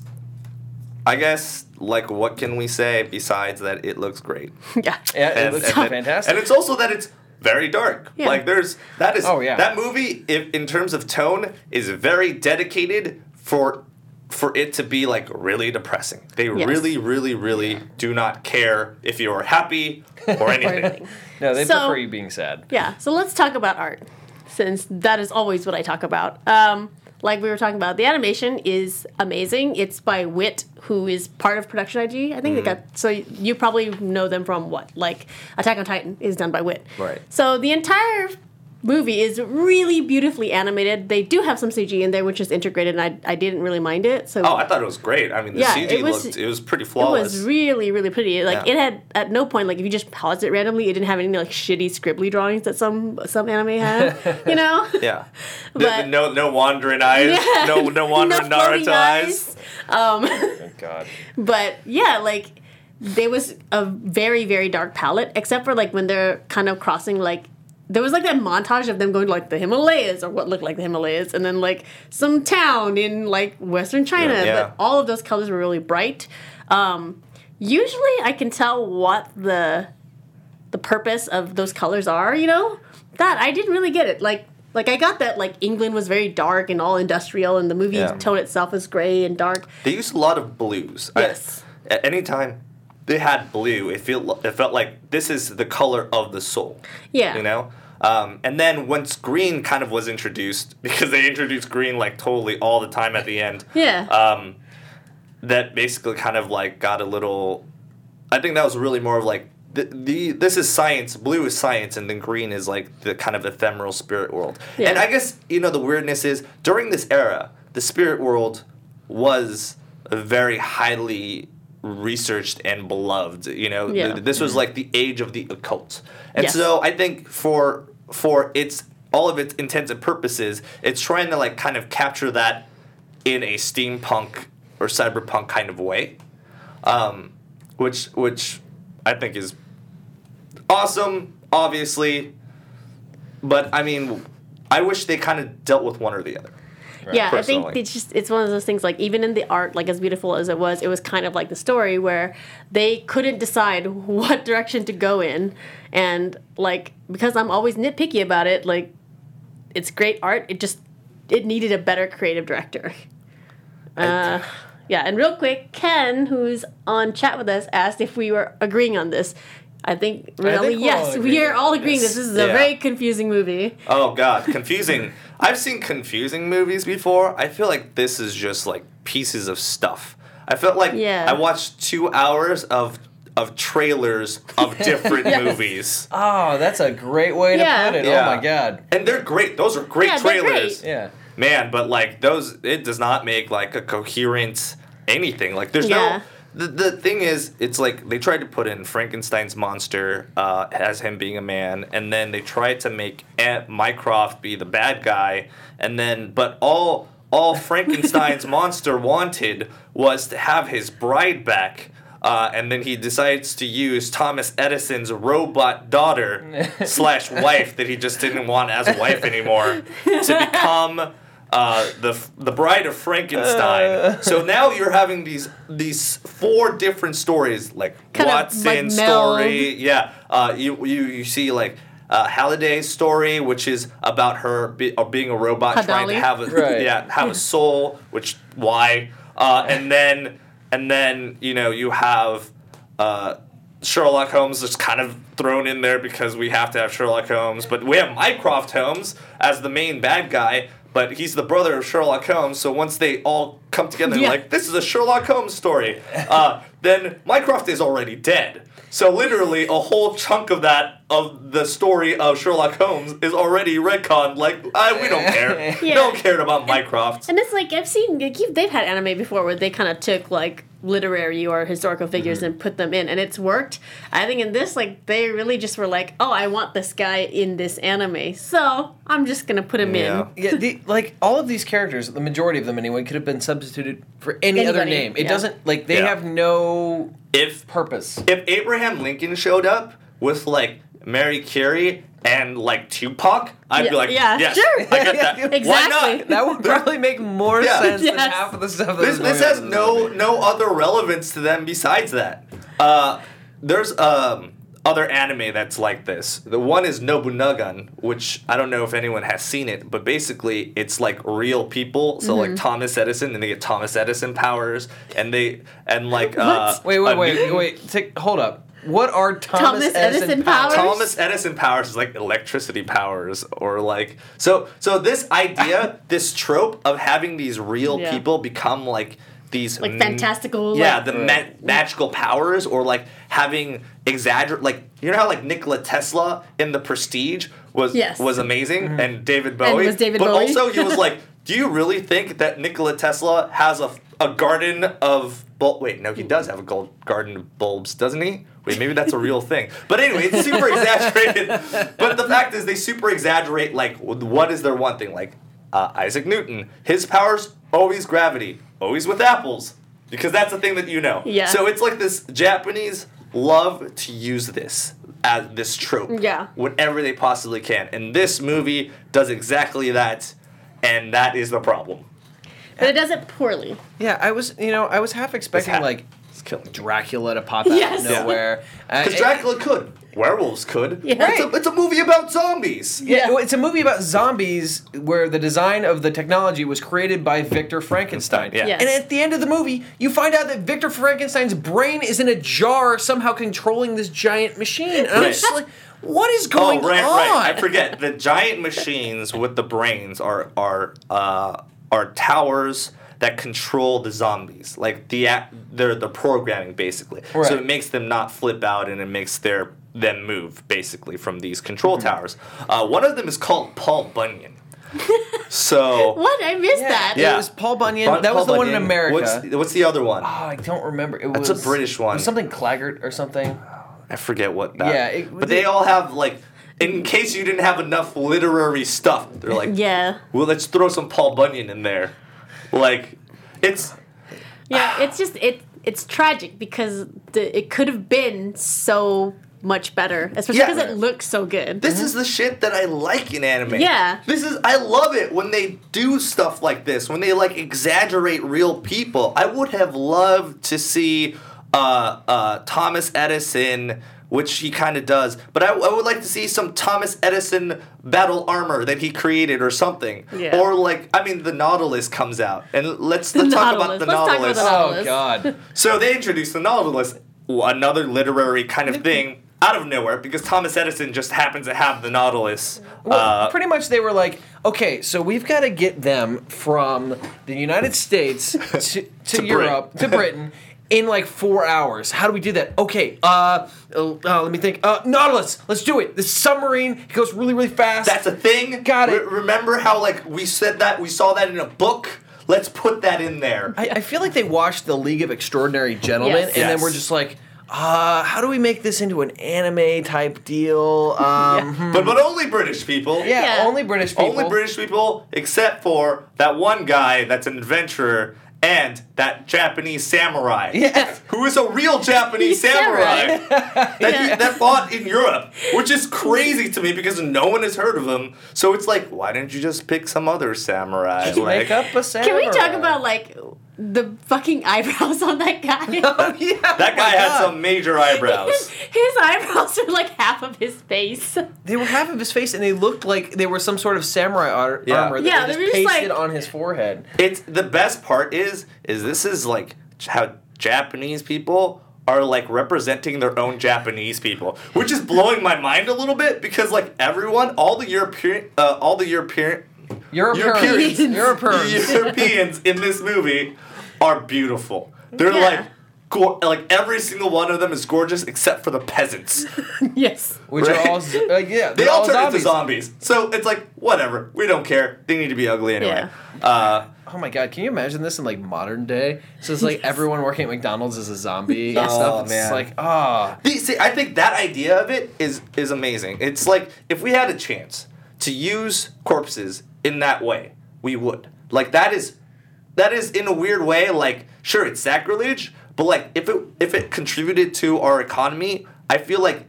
[SPEAKER 1] I guess, like, what can we say besides that it looks great?
[SPEAKER 4] yeah.
[SPEAKER 3] Yeah, it
[SPEAKER 1] and,
[SPEAKER 3] looks
[SPEAKER 1] and-
[SPEAKER 3] fantastic.
[SPEAKER 1] And it's also that it's very dark.
[SPEAKER 4] Yeah.
[SPEAKER 1] Like there's that is
[SPEAKER 3] Oh, yeah.
[SPEAKER 1] that movie if in terms of tone is very dedicated for for it to be like really depressing. They
[SPEAKER 4] Yes.
[SPEAKER 1] really really really do not care if you're happy or anything.
[SPEAKER 4] anything.
[SPEAKER 3] no, they
[SPEAKER 4] So-
[SPEAKER 3] prefer you being sad.
[SPEAKER 4] Yeah, so let's talk about art, since that is always what I talk about. Um, like we were talking about, the animation is amazing. It's by Wit, who is part of Production IG. I think they got so you probably know them from what like Attack on Titan is done by Wit.
[SPEAKER 1] Right.
[SPEAKER 4] So the entire movie is really beautifully animated. They do have some CG in there, which is integrated, and I, I didn't really mind it. So
[SPEAKER 1] Oh, I thought it was great. I mean, the
[SPEAKER 4] Yeah,
[SPEAKER 1] CG
[SPEAKER 4] it was-
[SPEAKER 1] looked it was pretty flawless.
[SPEAKER 4] it was really, really pretty. Like
[SPEAKER 1] Yeah.
[SPEAKER 4] it had at no point, like if you just paused it randomly, it didn't have any like shitty scribbly drawings that some some anime have. you know?
[SPEAKER 1] yeah.
[SPEAKER 4] But-
[SPEAKER 1] no no wandering eyes.
[SPEAKER 4] Yeah.
[SPEAKER 1] No no wandering
[SPEAKER 4] floating
[SPEAKER 1] Naruto eyes.
[SPEAKER 4] Um,
[SPEAKER 3] Thank God.
[SPEAKER 4] but yeah, like there was a very, very dark palette, except for like when they're kind of crossing like there was like that montage of them going to like the Himalayas or what looked like the Himalayas, and then like some town in like Western China.
[SPEAKER 1] Yeah, yeah.
[SPEAKER 4] But all of those colors were really bright. Um, usually, I can tell what the the purpose of those colors are. You know, that I didn't really get it. Like. Like I got that like England was very dark and all industrial and the movie
[SPEAKER 1] Yeah.
[SPEAKER 4] tone itself is gray and dark.
[SPEAKER 1] They used a lot of blues. I-
[SPEAKER 4] Yes.
[SPEAKER 1] at any time they had blue, it felt it felt like this is the color of the soul.
[SPEAKER 4] Yeah.
[SPEAKER 1] You know. Um, and then once green kind of was introduced, because they introduced green like totally all the time at the end.
[SPEAKER 4] Yeah.
[SPEAKER 1] Um, that basically kind of like got a little. I think that was really more of like the, the this is science. Blue is science, and then green is like the kind of ephemeral spirit world.
[SPEAKER 4] Yeah.
[SPEAKER 1] And I guess you know the weirdness is during this era, the spirit world was very highly researched and beloved. You know,
[SPEAKER 4] Yeah.
[SPEAKER 1] Th- this was like the age of the occult, and
[SPEAKER 4] Yes.
[SPEAKER 1] so I think for for its all of its intents and purposes, it's trying to like kind of capture that in a steampunk or cyberpunk kind of way, um, which which I think is awesome, obviously. But I mean, I wish they kind of dealt with one or the other.
[SPEAKER 4] Yeah, I think it's just it's one of those things like even in the art, like as beautiful as it was, it was kind of like the story where they couldn't decide what direction to go in, and like because I'm always nitpicky about it, like it's great art. It just it needed a better creative director. Uh, yeah, and real quick, Ken, who's on chat with us, asked if we were agreeing on this. I think really
[SPEAKER 3] we're all
[SPEAKER 4] yes, we are all agreeing
[SPEAKER 3] this.
[SPEAKER 4] this. This is a
[SPEAKER 1] Yeah.
[SPEAKER 4] very confusing movie.
[SPEAKER 1] Oh god, confusing. I've seen confusing movies before. I feel like this is just like pieces of stuff. I felt like
[SPEAKER 4] Yeah.
[SPEAKER 1] I watched two hours of of trailers of different movies.
[SPEAKER 3] Oh, that's a great way to
[SPEAKER 4] Yeah.
[SPEAKER 3] put it.
[SPEAKER 1] Oh, yeah.
[SPEAKER 3] Oh my god.
[SPEAKER 1] And they're great. Those are great
[SPEAKER 4] Yeah,
[SPEAKER 1] trailers.
[SPEAKER 4] great.
[SPEAKER 3] Yeah.
[SPEAKER 1] Man, but like those it does not make like a coherent anything. Like there's
[SPEAKER 4] Yeah.
[SPEAKER 1] no the, the thing is, it's like they tried to put in Frankenstein's monster uh, as him being a man, and then they tried to make Aunt Mycroft be the bad guy, and then but all all Frankenstein's monster wanted was to have his bride back. Uh, and then he decides to use Thomas Edison's robot daughter slash wife that he just didn't want as a wife anymore to become uh, the the bride of Frankenstein. so now you're having these these four different stories, like
[SPEAKER 4] Kind of,
[SPEAKER 1] Watson
[SPEAKER 4] like,
[SPEAKER 1] story. Yeah, uh, you you you see like. Uh, Hadaly's story, which is about her be, uh, being a robot trying to have a
[SPEAKER 3] Right.
[SPEAKER 1] yeah have a soul, which why, uh, and then and then you know you have uh, Sherlock Holmes just kind of thrown in there because we have to have Sherlock Holmes, but we have Mycroft Holmes as the main bad guy, but he's the brother of Sherlock Holmes. So once they all come together,
[SPEAKER 4] Yeah.
[SPEAKER 1] like this is a Sherlock Holmes story, uh, then Mycroft is already dead. So literally, a whole chunk of that of the story of Sherlock Holmes is already retconned. Like I, we don't care.
[SPEAKER 4] Yeah.
[SPEAKER 1] don't care about Mycroft.
[SPEAKER 4] And it's like I've seen like, they've had anime before where they kind of took like literary or historical figures
[SPEAKER 1] Mm-hmm.
[SPEAKER 4] and put them in, and it's worked. I think in this, like they really just were like, "Oh, I want this guy in this anime, so I'm just gonna put him
[SPEAKER 1] Yeah.
[SPEAKER 4] in."
[SPEAKER 3] Yeah, the, like all of these characters, the majority of them anyway, could have been substituted for any other name. It
[SPEAKER 4] yeah.
[SPEAKER 3] doesn't like they
[SPEAKER 1] Yeah.
[SPEAKER 3] have no
[SPEAKER 1] If
[SPEAKER 3] purpose.
[SPEAKER 1] if Abraham Lincoln showed up with like Mary Curie and like Tupac, I'd
[SPEAKER 4] Yeah,
[SPEAKER 1] be like,
[SPEAKER 4] yeah,
[SPEAKER 1] yes,
[SPEAKER 4] sure.
[SPEAKER 1] I get that. Why
[SPEAKER 4] Exactly.
[SPEAKER 1] not?
[SPEAKER 3] That would probably make more
[SPEAKER 1] Yeah.
[SPEAKER 3] sense than half of the stuff. That
[SPEAKER 1] This, this has
[SPEAKER 3] on in the
[SPEAKER 1] no
[SPEAKER 3] movie.
[SPEAKER 1] no other relevance to them besides that. Uh, there's um other anime that's like this. The one is Nobunagan, which I don't know if anyone has seen it, but basically it's like real people. So
[SPEAKER 4] Mm-hmm.
[SPEAKER 1] like Thomas Edison, and they get Thomas Edison powers, and they and like uh,
[SPEAKER 3] Wait, wait,
[SPEAKER 1] a
[SPEAKER 3] wait,
[SPEAKER 1] Newton-
[SPEAKER 3] wait. Take, hold up. What are Thomas,
[SPEAKER 4] Thomas
[SPEAKER 3] Edison,
[SPEAKER 4] Edison
[SPEAKER 3] powers?
[SPEAKER 4] powers?
[SPEAKER 1] Thomas Edison powers is like electricity powers or like so so this idea this trope of having these real
[SPEAKER 4] Yeah.
[SPEAKER 1] people become like these
[SPEAKER 4] Like
[SPEAKER 1] m-
[SPEAKER 4] fantastical,
[SPEAKER 1] yeah
[SPEAKER 4] like-
[SPEAKER 1] the ma- magical powers or like having exaggerate like you know how like Nikola Tesla in the Prestige was
[SPEAKER 4] Yes.
[SPEAKER 1] was amazing mm. and David Bowie and
[SPEAKER 4] was David
[SPEAKER 1] but
[SPEAKER 4] Bowie.
[SPEAKER 1] also he was like do you really think that Nikola Tesla has a, a garden of bul- wait no he does have a gold garden of bulbs doesn't he wait maybe that's a real thing. But anyway it's super exaggerated. But the fact is they super exaggerate like what is their one thing? Like uh, Isaac Newton his powers always gravity always with apples. Because that's the thing that you know.
[SPEAKER 4] Yeah.
[SPEAKER 1] so it's like this Japanese love to use this as this trope
[SPEAKER 4] Yeah.
[SPEAKER 1] whatever they possibly can. And this movie does exactly that and that is the problem.
[SPEAKER 4] But it does it poorly.
[SPEAKER 3] Yeah, I was, you know, I was half expecting
[SPEAKER 1] half-
[SPEAKER 3] like
[SPEAKER 1] it's killing me.
[SPEAKER 3] Dracula to pop out
[SPEAKER 4] Yes.
[SPEAKER 3] of nowhere. Uh,
[SPEAKER 1] because
[SPEAKER 3] it-
[SPEAKER 1] Dracula could werewolves could.
[SPEAKER 4] Yeah.
[SPEAKER 1] It's, a, it's a movie about zombies.
[SPEAKER 3] Yeah, well, it's a movie about zombies where the design of the technology was created by Victor Frankenstein.
[SPEAKER 1] Yeah.
[SPEAKER 4] Yes.
[SPEAKER 3] And at the end of the movie, you find out that Victor Frankenstein's brain is in a jar somehow controlling this giant machine. And I'm just like, what is going
[SPEAKER 1] oh, right,
[SPEAKER 3] on?
[SPEAKER 1] right. I forget. The giant machines with the brains are are uh, are towers that control the zombies. Like the act, they're the programming basically.
[SPEAKER 3] Right.
[SPEAKER 1] So it makes them not flip out and it makes their them move basically from these control
[SPEAKER 3] Mm-hmm.
[SPEAKER 1] towers. Uh, one of them is called Paul Bunyan. so
[SPEAKER 4] What? I missed that.
[SPEAKER 3] Yeah, It was Paul Bunyan.
[SPEAKER 1] Bun-
[SPEAKER 3] that was
[SPEAKER 1] Paul
[SPEAKER 3] the one in America.
[SPEAKER 1] What's, what's the other one?
[SPEAKER 3] Oh, I don't remember. It
[SPEAKER 1] That's
[SPEAKER 3] was
[SPEAKER 1] a British one.
[SPEAKER 3] it was something Claggart or something.
[SPEAKER 1] I forget what that.
[SPEAKER 3] Yeah, it-
[SPEAKER 1] but they all have like. In case you didn't have enough literary stuff, they're like,
[SPEAKER 4] Yeah.
[SPEAKER 1] well, let's throw some Paul Bunyan in there. Like, it's
[SPEAKER 4] Yeah, it's just it. It's tragic because the, it could have been so much better, especially
[SPEAKER 1] Yeah.
[SPEAKER 4] because it looks so good.
[SPEAKER 1] this is the shit that I like in anime.
[SPEAKER 4] Yeah.
[SPEAKER 1] This is I love it when they do stuff like this, when they like exaggerate real people. I would have loved to see uh uh Thomas Edison which he kind of does, but I, I would like to see some Thomas Edison battle armor that he created or something,
[SPEAKER 4] Yeah.
[SPEAKER 1] or like I mean the Nautilus comes out and let's, let's talk about the
[SPEAKER 4] Let's talk about
[SPEAKER 1] Nautilus.
[SPEAKER 4] the Nautilus.
[SPEAKER 3] Oh God.
[SPEAKER 1] So they introduced the Nautilus, another literary kind of thing, out of nowhere because Thomas Edison just happens to have the Nautilus.
[SPEAKER 3] Well,
[SPEAKER 1] Uh,
[SPEAKER 3] pretty much they were like, okay, so we've got to get them from the United States to, to, Europe, to Britain. In like four hours. How do we do that? Okay, uh, uh, uh, let me think. Uh, Nautilus, let's do it. The submarine, it goes really, really fast.
[SPEAKER 1] that's a thing.
[SPEAKER 3] Got it.
[SPEAKER 1] Re- remember how like we said that we saw that in a book. Let's put that in there.
[SPEAKER 3] I, I feel like they watched the League of Extraordinary Gentlemen,
[SPEAKER 4] Yes.
[SPEAKER 3] and then we're just like, uh, how do we make this into an anime type deal? Um, hmm.
[SPEAKER 1] but but only British people.
[SPEAKER 3] yeah,
[SPEAKER 4] Yeah.
[SPEAKER 3] only British people.
[SPEAKER 1] Only British people, except for that one guy that's an adventurer and that Japanese samurai.
[SPEAKER 3] Yeah.
[SPEAKER 1] Who is a real Japanese samurai that, he, that fought in Europe, which is crazy to me because no one has heard of him. So it's like, why didn't you just pick some other samurai?
[SPEAKER 3] Make
[SPEAKER 1] Like,
[SPEAKER 3] up a
[SPEAKER 4] Can we talk about like the fucking eyebrows on that guy?
[SPEAKER 3] Oh, yeah.
[SPEAKER 1] that guy had some major eyebrows.
[SPEAKER 4] His eyebrows are like half of his face.
[SPEAKER 3] They were half of his face, and they looked like they were some sort of samurai ar-
[SPEAKER 1] Yeah.
[SPEAKER 3] armor that
[SPEAKER 4] Yeah,
[SPEAKER 3] they
[SPEAKER 4] they were
[SPEAKER 3] just
[SPEAKER 4] just
[SPEAKER 3] pasted
[SPEAKER 4] like-
[SPEAKER 3] on his forehead.
[SPEAKER 1] It's the best part is is this is like how Japanese people are like representing their own Japanese people, which is blowing my mind a little bit because like everyone, all the European, uh, all the European,
[SPEAKER 3] Europeans.
[SPEAKER 1] Europeans,
[SPEAKER 3] Europeans.
[SPEAKER 1] Europeans in this movie are beautiful. They're
[SPEAKER 4] Yeah.
[SPEAKER 1] like. Go- like every single one of them is gorgeous except for the peasants.
[SPEAKER 4] yes.
[SPEAKER 3] Which
[SPEAKER 1] Right.
[SPEAKER 3] are all, z- uh, yeah,
[SPEAKER 1] They
[SPEAKER 3] they're
[SPEAKER 1] all turn
[SPEAKER 3] zombies.
[SPEAKER 1] into zombies. So it's like whatever. We don't care. They need to be ugly anyway. Uh,
[SPEAKER 3] Oh my god, can you imagine this in like modern day? So it's like everyone working at McDonald's is a zombie and
[SPEAKER 1] Oh,
[SPEAKER 3] stuff. It's
[SPEAKER 1] man.
[SPEAKER 3] like, ah.
[SPEAKER 1] The- See, I think that idea of it is is amazing. It's like if we had a chance to use corpses in that way, we would. Like that is that is in a weird way like sure it's sacrilege, but like if it if it contributed to our economy, I feel like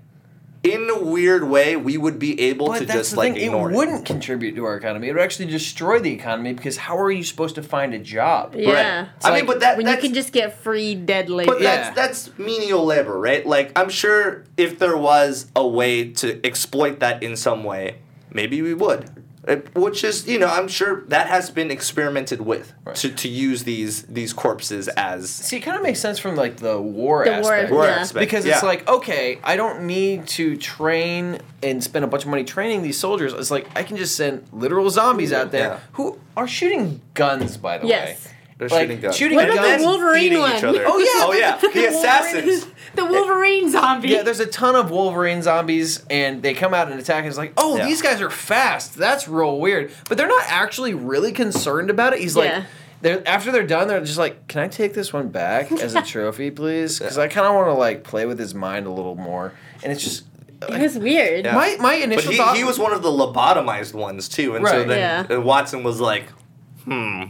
[SPEAKER 1] in a weird way we would be able
[SPEAKER 3] But
[SPEAKER 1] to just like
[SPEAKER 3] thing,
[SPEAKER 1] ignore
[SPEAKER 3] it It wouldn't contribute to our economy. It would actually destroy the economy because how are you supposed to find a job?
[SPEAKER 4] Yeah.
[SPEAKER 1] Right. I mean, but that
[SPEAKER 4] when you can just get free dead labor.
[SPEAKER 1] But
[SPEAKER 3] Yeah.
[SPEAKER 1] that's that's menial labor, right? Like I'm sure if there was a way to exploit that in some way, maybe we would. It- which is, you know, I'm sure that has been experimented with to, to use these these corpses as
[SPEAKER 3] See, it kind of makes sense from like the war
[SPEAKER 4] The
[SPEAKER 3] aspect.
[SPEAKER 1] war
[SPEAKER 4] Yeah.
[SPEAKER 1] aspect.
[SPEAKER 3] because it's like okay i don't need to train and spend a bunch of money training these soldiers it's like i can just send literal zombies out there
[SPEAKER 1] Yeah.
[SPEAKER 3] who are shooting guns by the
[SPEAKER 4] Yes.
[SPEAKER 3] way
[SPEAKER 1] they're
[SPEAKER 3] like,
[SPEAKER 1] shooting guns.
[SPEAKER 3] shooting
[SPEAKER 4] What
[SPEAKER 3] guns
[SPEAKER 4] about the
[SPEAKER 1] And
[SPEAKER 4] Wolverine one?
[SPEAKER 1] each other.
[SPEAKER 3] Oh, yeah,
[SPEAKER 1] oh yeah,
[SPEAKER 3] the
[SPEAKER 1] the assassins.
[SPEAKER 4] the Wolverine zombie.
[SPEAKER 3] yeah there's a ton of wolverine zombies and they come out and attack and it's like oh
[SPEAKER 1] Yeah.
[SPEAKER 3] these guys are fast that's real weird but they're not actually really concerned about it he's like they're, after they're done, they're just like, "Can I take this one back as a trophy, please?" Because I kind of want to like play with his mind a little more, and it's just
[SPEAKER 4] it was weird.
[SPEAKER 1] Yeah.
[SPEAKER 3] my my
[SPEAKER 1] But
[SPEAKER 3] initial
[SPEAKER 1] he,
[SPEAKER 3] thought.
[SPEAKER 1] he was one of the lobotomized ones too, and so
[SPEAKER 3] Right.
[SPEAKER 1] then
[SPEAKER 4] Yeah.
[SPEAKER 1] Watson was like, "Hmm,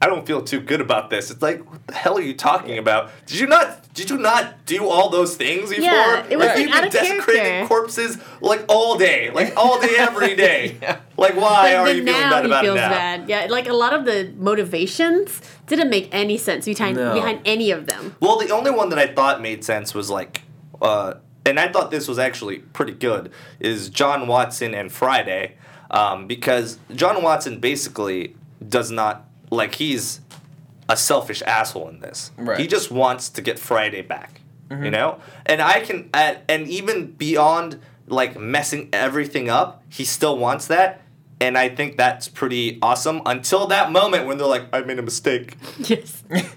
[SPEAKER 1] I don't feel too good about this." It's like, what the hell are you talking about? Did you not? Did you not do all those things before?
[SPEAKER 4] Yeah, it was, like,
[SPEAKER 1] you've
[SPEAKER 4] out
[SPEAKER 1] been
[SPEAKER 4] of
[SPEAKER 1] desecrating
[SPEAKER 4] character.
[SPEAKER 1] corpses like all day, like all day, every day. Like, why
[SPEAKER 4] But
[SPEAKER 1] are you feeling
[SPEAKER 4] now
[SPEAKER 1] bad
[SPEAKER 4] he
[SPEAKER 1] about
[SPEAKER 4] feels
[SPEAKER 1] it now?
[SPEAKER 4] bad. Yeah, like a lot of the motivations didn't make any sense behind
[SPEAKER 3] No.
[SPEAKER 4] behind any of them.
[SPEAKER 1] Well, the only one that I thought made sense was like, uh, and I thought this was actually pretty good, is John Watson and Friday, um, because John Watson basically does not like he's a selfish asshole in this.
[SPEAKER 3] Right.
[SPEAKER 1] He just wants to get Friday back, you mm-hmm. know. And I can, and and even beyond like messing everything up, he still wants that. And I think that's pretty awesome until that moment when they're like, I made a mistake.
[SPEAKER 4] Yes.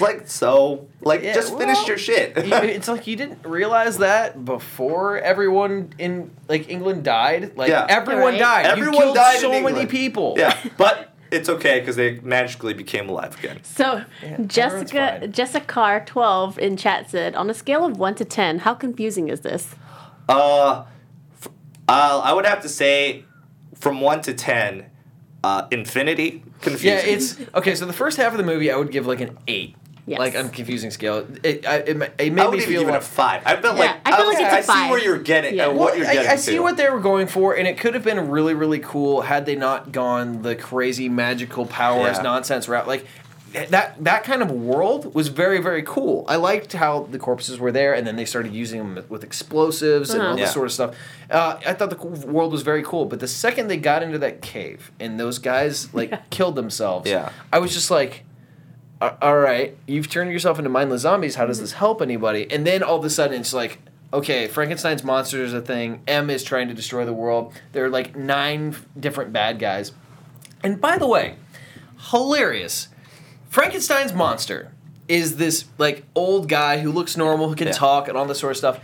[SPEAKER 1] Like, so, like,
[SPEAKER 3] Yeah,
[SPEAKER 1] just finish your shit.
[SPEAKER 3] You- it's like you didn't realize that before everyone in like England died. Like
[SPEAKER 1] Yeah.
[SPEAKER 3] everyone
[SPEAKER 4] Right.
[SPEAKER 3] died. you
[SPEAKER 1] Everyone
[SPEAKER 3] killed
[SPEAKER 1] died in
[SPEAKER 3] so many
[SPEAKER 1] England.
[SPEAKER 3] people.
[SPEAKER 1] yeah, but it's okay because they magically became alive again.
[SPEAKER 4] So
[SPEAKER 3] everyone's
[SPEAKER 4] Jessica. Jessica Carr twelve in chat said, on a scale of one to ten, how confusing is this?
[SPEAKER 1] Uh, f- uh, I would have to say from 1 to 10, uh, infinity, confusing.
[SPEAKER 3] Yeah, it's okay. So the first half of the movie, I would give like an eight,
[SPEAKER 4] Yes.
[SPEAKER 3] like on confusing scale. It, I, it, ma- it made
[SPEAKER 1] I would
[SPEAKER 3] me
[SPEAKER 1] even
[SPEAKER 3] feel
[SPEAKER 1] give it a 5. I felt
[SPEAKER 4] Yeah,
[SPEAKER 1] like,
[SPEAKER 4] I feel
[SPEAKER 1] was-
[SPEAKER 4] like it's a
[SPEAKER 1] I see where you're getting,
[SPEAKER 4] Yeah.
[SPEAKER 1] uh, what
[SPEAKER 3] Well,
[SPEAKER 1] you're
[SPEAKER 3] I,
[SPEAKER 1] getting
[SPEAKER 3] I see
[SPEAKER 1] to.
[SPEAKER 3] what they were going for, and it could have been really, really cool had they not gone the crazy magical powers
[SPEAKER 1] Yeah.
[SPEAKER 3] nonsense route. Like that, that kind of world was very, very cool. I liked how the corpses were there, and then they started using them with explosives and all this sort of stuff. Uh, I thought the world was very cool, but the second they got into that cave and those guys like killed themselves,
[SPEAKER 1] Yeah.
[SPEAKER 3] I was just like. "A- all right, you've turned yourself into mindless zombies. How does mm-hmm. this help anybody? And then all of a sudden, it's like, okay, Frankenstein's monster is a thing. M is trying to destroy the world. There are like nine different bad guys. And by the way, hilarious. Frankenstein's monster is this like old guy who looks normal, who can
[SPEAKER 1] Yeah.
[SPEAKER 3] talk, and all this sort of stuff.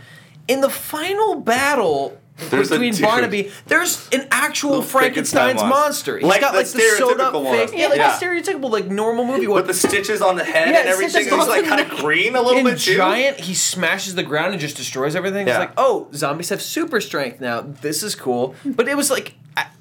[SPEAKER 3] In the final battle.
[SPEAKER 1] There's a
[SPEAKER 3] between Burnaby, there's an actual
[SPEAKER 1] Little
[SPEAKER 3] Frankenstein's
[SPEAKER 1] monster.
[SPEAKER 3] monster. He's
[SPEAKER 1] Like
[SPEAKER 3] got
[SPEAKER 1] the
[SPEAKER 3] like the sewed up
[SPEAKER 1] stereotypical one.
[SPEAKER 3] face, yeah, like
[SPEAKER 1] Yeah.
[SPEAKER 3] the stereotypical like normal movie one.
[SPEAKER 1] With the stitches on the head
[SPEAKER 3] Yeah,
[SPEAKER 1] and everything,
[SPEAKER 3] stitches
[SPEAKER 1] and he's like kind of green a little
[SPEAKER 3] in
[SPEAKER 1] bit too.
[SPEAKER 3] giant, he smashes the ground and just destroys everything.
[SPEAKER 1] Yeah.
[SPEAKER 3] It's like, oh, zombies have super strength now. This is cool. But it was like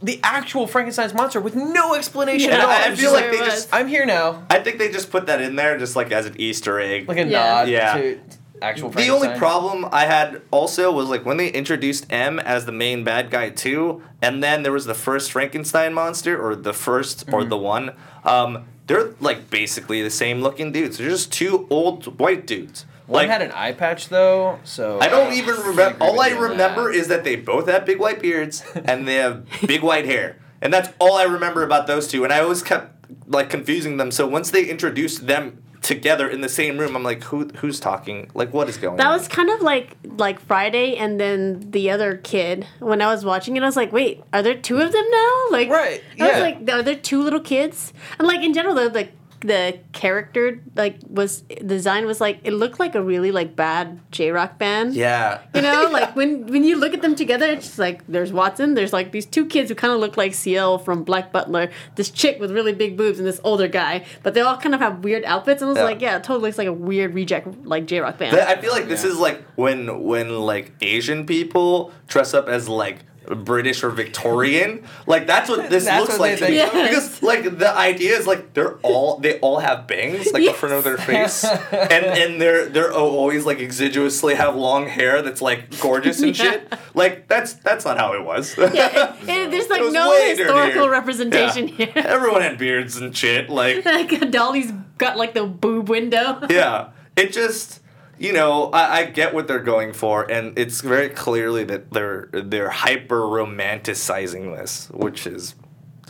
[SPEAKER 3] the actual Frankenstein's monster with no explanation
[SPEAKER 4] Yeah,
[SPEAKER 3] at all.
[SPEAKER 1] I- I feel like
[SPEAKER 4] they
[SPEAKER 3] "I'm
[SPEAKER 4] just-
[SPEAKER 3] I'm here now,
[SPEAKER 1] I think they just put that in there just like as an Easter egg.
[SPEAKER 3] like a
[SPEAKER 4] Yeah.
[SPEAKER 3] nod
[SPEAKER 1] Yeah.
[SPEAKER 3] to actual.
[SPEAKER 1] The only problem I had also was like when they introduced M as the main bad guy too, and then there was the first Frankenstein monster or the 1st or
[SPEAKER 3] Mm-hmm.
[SPEAKER 1] the one. Um, they're like basically the same looking dudes. They're just two old white dudes.
[SPEAKER 3] One
[SPEAKER 1] like
[SPEAKER 3] had an eye patch though, so
[SPEAKER 1] I don't even remember. All I remember
[SPEAKER 3] that.
[SPEAKER 1] is that they both have big white beards and they have big white hair, and that's all I remember about those two. And I always kept like confusing them. So once they introduced them together in the same room, I'm like, who who's talking? Like, what is going
[SPEAKER 4] That
[SPEAKER 1] on?
[SPEAKER 4] That was kind of like like Friday and then the other kid. When I was watching it, I was like, wait, are there two of them now? Like,
[SPEAKER 3] Right,
[SPEAKER 4] I was
[SPEAKER 3] yeah.
[SPEAKER 4] like, are there two little kids? And like in general, the the, the character like was the design was like it looked like a really like bad J rock band.
[SPEAKER 1] yeah.
[SPEAKER 4] You know, like when when you look at them together, it's just like there's Watson, there's like these two kids who kind of look like Ciel from Black Butler, this chick with really big boobs, and this older guy, but they all kind of have weird outfits, and I was
[SPEAKER 1] Yeah.
[SPEAKER 4] like, yeah, it totally looks like a weird reject like J Rock band.
[SPEAKER 1] That- I feel like this
[SPEAKER 3] Yeah.
[SPEAKER 1] is like when when like Asian people dress up as like British or Victorian. Like that's what this
[SPEAKER 3] That's
[SPEAKER 1] looks
[SPEAKER 3] what they
[SPEAKER 1] like.
[SPEAKER 4] Yes.
[SPEAKER 1] Because like the idea is like they're all they all have bangs like the front of their face, and and they're they're always like exiguously have long hair that's like gorgeous and
[SPEAKER 4] Yeah.
[SPEAKER 1] shit. Like that's that's not how it was.
[SPEAKER 4] yeah, it, it- there's like no historical
[SPEAKER 1] dirtier.
[SPEAKER 4] representation
[SPEAKER 1] Yeah.
[SPEAKER 4] here.
[SPEAKER 1] Everyone had beards and shit. Like
[SPEAKER 4] like Hadaly's got like the boob window.
[SPEAKER 1] yeah, it just you know I, I get what they're going for, and it's very clearly that they're they're hyper romanticizing this, which is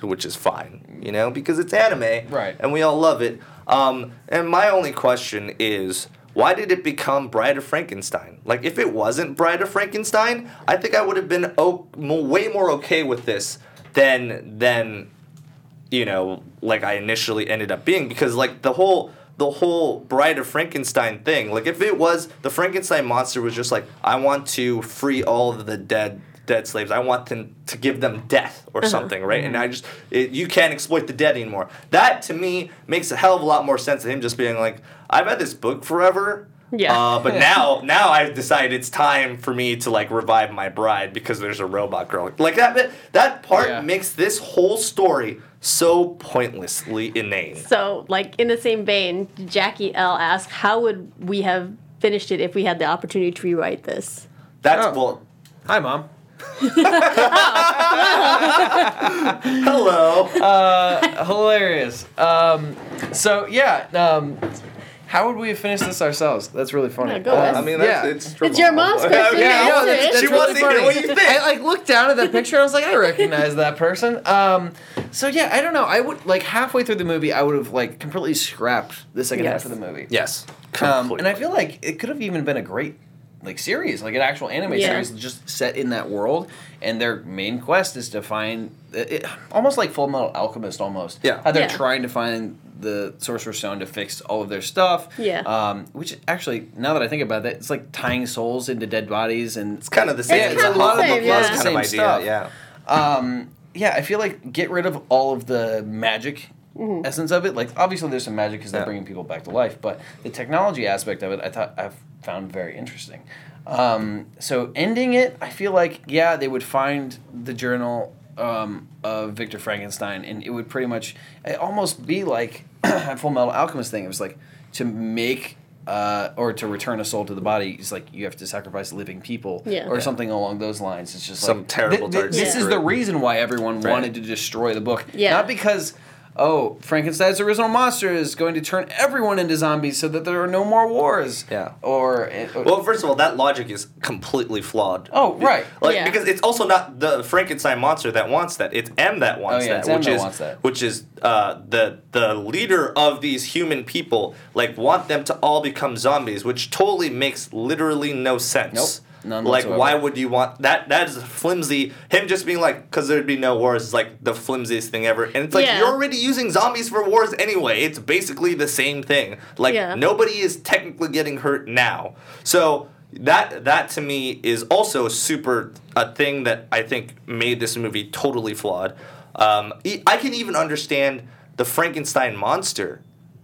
[SPEAKER 1] which is fine, you know, because it's anime,
[SPEAKER 3] Right.
[SPEAKER 1] And we all love it. Um, and my only question is. Why did it become Bride of Frankenstein? Like, if it wasn't Bride of Frankenstein, I think I would have been o- mo- way more okay with this than than you know, like I initially ended up being because like the whole the whole Bride of Frankenstein thing, like if it was the Frankenstein monster was just like I want to free all of the dead dead slaves. I want them to give them death or something, right? And I just it, you can't exploit the dead anymore. That to me makes a hell of a lot more sense than him just being like I've had this book forever.
[SPEAKER 4] Yeah.
[SPEAKER 1] Uh, but now, now I've decided it's time for me to like revive my bride because there's a robot girl. Like that that part
[SPEAKER 3] Yeah.
[SPEAKER 1] makes this whole story so pointlessly inane.
[SPEAKER 4] So, like in the same vein, Jackie L asked, "How would we have finished it if we had the opportunity to rewrite this?"
[SPEAKER 1] That's
[SPEAKER 3] Oh.
[SPEAKER 1] well.
[SPEAKER 3] Hi, mom.
[SPEAKER 1] Hello.
[SPEAKER 3] hilarious. Um, so yeah, um, How would we have finished this ourselves? That's really funny.
[SPEAKER 4] Yeah, go, Wes.
[SPEAKER 1] I mean, that's
[SPEAKER 3] Yeah.
[SPEAKER 1] it's.
[SPEAKER 4] It's your mom's question.
[SPEAKER 3] Yeah,
[SPEAKER 4] Answer
[SPEAKER 3] no, that's, that's
[SPEAKER 1] She
[SPEAKER 3] really
[SPEAKER 1] wants to hear
[SPEAKER 3] funny.
[SPEAKER 1] what you think.
[SPEAKER 3] I like looked down at that picture. and I was like, I recognize that person. Um, so yeah, I don't know. I would like halfway through the movie, I would have like completely scrapped the second
[SPEAKER 4] Yes.
[SPEAKER 3] half of the movie.
[SPEAKER 1] Yes.
[SPEAKER 3] Um, and I feel like it could have even been a great like series, like an actual anime
[SPEAKER 4] Yeah.
[SPEAKER 3] series, just set in that world. And their main quest is to find it, it- almost like Full Metal Alchemist, almost.
[SPEAKER 1] Yeah.
[SPEAKER 3] How they're
[SPEAKER 4] Yeah.
[SPEAKER 3] trying to find the Sorcerer's Stone to fix all of their stuff.
[SPEAKER 4] Yeah.
[SPEAKER 3] Um, which actually, now that I think about that, it's like tying souls into dead bodies, and
[SPEAKER 1] It's kind of the same.
[SPEAKER 3] Yeah,
[SPEAKER 4] it's kind of the same,
[SPEAKER 1] book
[SPEAKER 4] yeah.
[SPEAKER 1] kind of
[SPEAKER 3] Same
[SPEAKER 1] idea.
[SPEAKER 3] stuff.
[SPEAKER 1] Yeah.
[SPEAKER 3] um, yeah, I feel like get rid of all of the magic essence of it. Like obviously there's some magic because they're
[SPEAKER 1] Yeah.
[SPEAKER 3] bringing people back to life, but the technology aspect of it, I thought I've found very interesting. Um, so ending it, I feel like yeah, they would find the journal um, of Victor Frankenstein, and it would pretty much almost be like a Full Metal Alchemist thing. It was like to make. Uh, or to return a soul to the body, it's like you have to sacrifice living people,
[SPEAKER 4] Yeah.
[SPEAKER 3] or
[SPEAKER 4] Yeah.
[SPEAKER 3] something along those lines. It's just
[SPEAKER 1] Some
[SPEAKER 3] like
[SPEAKER 1] terrible dark
[SPEAKER 3] This is the reason why everyone
[SPEAKER 1] Right.
[SPEAKER 3] wanted to destroy the book.
[SPEAKER 4] Yeah.
[SPEAKER 3] Not because, oh, Frankenstein's original monster is going to turn everyone into zombies so that there are no more wars.
[SPEAKER 1] Yeah.
[SPEAKER 3] Or, or
[SPEAKER 1] Well, first of all, that logic is completely flawed.
[SPEAKER 3] Oh, right.
[SPEAKER 1] Like
[SPEAKER 4] Yeah.
[SPEAKER 1] because it's also not the Frankenstein monster that wants that. It's M that wants
[SPEAKER 3] Oh, yeah,
[SPEAKER 1] that,
[SPEAKER 3] it's M
[SPEAKER 1] which
[SPEAKER 3] that
[SPEAKER 1] is
[SPEAKER 3] wants that.
[SPEAKER 1] which is uh, the the leader of these human people. Like want them to all become zombies, which totally makes literally no sense.
[SPEAKER 3] Nope. None
[SPEAKER 1] like
[SPEAKER 3] whatsoever.
[SPEAKER 1] why would you want that? That is flimsy. Him just being like, because there'd be no wars is like the flimsiest thing ever. And it's like
[SPEAKER 4] Yeah.
[SPEAKER 1] you're already using zombies for wars anyway. It's basically the same thing. Like
[SPEAKER 4] Yeah.
[SPEAKER 1] nobody is technically getting hurt now. So that that to me is also super a thing that I think made this movie totally flawed. Um, I can even understand the Frankenstein monster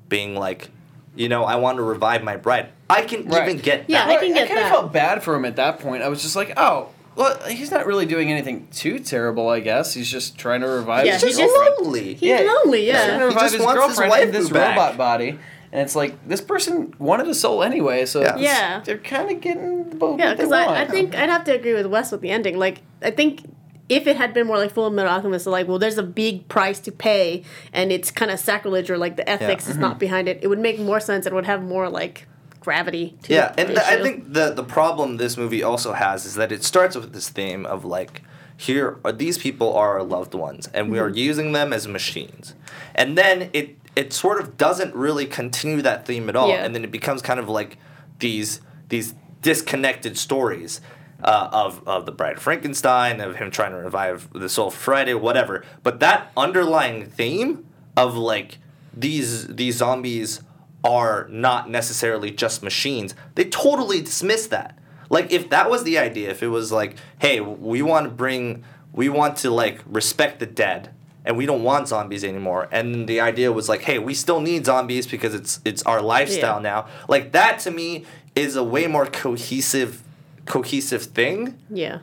[SPEAKER 1] being like, you know, I want to revive my bride. I can
[SPEAKER 3] Right.
[SPEAKER 1] even get
[SPEAKER 4] Yeah,
[SPEAKER 1] that.
[SPEAKER 4] I can get I
[SPEAKER 3] kind of felt bad for him at that point. I was just like, oh, well, he's not really doing anything too terrible, I guess. He's just trying to revive
[SPEAKER 4] Yeah,
[SPEAKER 3] his
[SPEAKER 4] he
[SPEAKER 1] He's
[SPEAKER 4] just-
[SPEAKER 1] lonely.
[SPEAKER 4] He's lonely,
[SPEAKER 3] He's trying to
[SPEAKER 4] yeah.
[SPEAKER 3] revive
[SPEAKER 1] just
[SPEAKER 3] his
[SPEAKER 1] wants his
[SPEAKER 3] girlfriend in this
[SPEAKER 1] back.
[SPEAKER 3] robot body. And it's like, this person wanted a soul anyway, so
[SPEAKER 1] Yeah.
[SPEAKER 4] Yeah.
[SPEAKER 3] they're kind of getting the both
[SPEAKER 4] Yeah, because I, I think I'd have to agree with Wes with the ending. Like, I think if it had been more like Full Metal Alchemist, like, well, there's a big price to pay, and it's kind of sacrilege or like the ethics is
[SPEAKER 3] Mm-hmm.
[SPEAKER 4] not behind it, it would make more sense. It would have more like gravity. To
[SPEAKER 1] Yeah, and I think the the problem this movie also has is that it starts with this theme of like, here are these people are our loved ones, and we are
[SPEAKER 4] Mm-hmm.
[SPEAKER 1] using them as machines, and then it it sort of doesn't really continue that theme at all,
[SPEAKER 4] Yeah.
[SPEAKER 1] and then it becomes kind of like these these disconnected stories. Uh, of, of the Bride of Frankenstein, of him trying to revive the Soul Friday, whatever. But that underlying theme of like these these zombies are not necessarily just machines. They totally dismiss that. Like if that was the idea, if it was like, hey, we want to bring, we want to like respect the dead, and we don't want zombies anymore, and the idea was like, hey, we still need zombies because it's it's our lifestyle
[SPEAKER 4] Yeah.
[SPEAKER 1] now. Like that to me is a way more cohesive, cohesive thing.
[SPEAKER 4] yeah.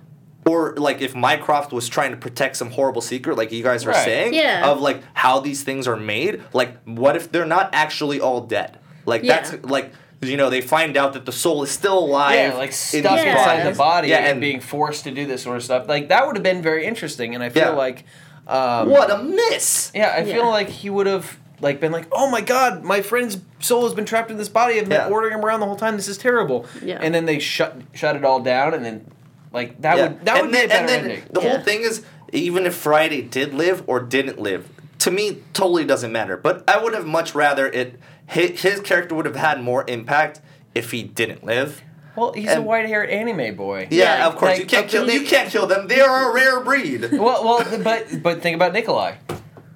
[SPEAKER 1] Or like if Mycroft was trying to protect some horrible secret, like you guys were
[SPEAKER 3] Right.
[SPEAKER 1] saying,
[SPEAKER 4] Yeah.
[SPEAKER 1] of like how these things are made. Like, what if they're not actually all dead? Like
[SPEAKER 4] Yeah.
[SPEAKER 1] that's like you know they find out that the soul is still alive.
[SPEAKER 3] Yeah, like stuck
[SPEAKER 1] these
[SPEAKER 4] Yeah.
[SPEAKER 3] inside the body
[SPEAKER 1] Yeah,
[SPEAKER 3] and,
[SPEAKER 1] and
[SPEAKER 3] being forced to do this sort of stuff. Like that would have been very interesting, and I feel
[SPEAKER 1] Yeah.
[SPEAKER 3] like, um,
[SPEAKER 1] what a miss.
[SPEAKER 3] yeah, I feel like he would have like been like, oh my god, my friend's soul has been trapped in this body. I've been
[SPEAKER 1] Yeah.
[SPEAKER 3] ordering him around the whole time. This is terrible.
[SPEAKER 4] Yeah.
[SPEAKER 3] And then they shut shut it all down, and then like that
[SPEAKER 1] Yeah.
[SPEAKER 3] would that
[SPEAKER 1] and
[SPEAKER 3] would
[SPEAKER 1] then,
[SPEAKER 3] be a better
[SPEAKER 1] and then
[SPEAKER 3] ending.
[SPEAKER 1] The
[SPEAKER 4] Yeah.
[SPEAKER 1] whole thing is even if Friday did live or didn't live, to me totally doesn't matter. But I would have much rather it his, his character would have had more impact if he didn't live.
[SPEAKER 3] Well, he's a white haired anime boy.
[SPEAKER 1] Yeah,
[SPEAKER 4] Yeah,
[SPEAKER 1] of course you can't kill
[SPEAKER 3] okay.
[SPEAKER 1] you can't kill them. They are a rare breed.
[SPEAKER 3] Well, well, but but think about Nikolai.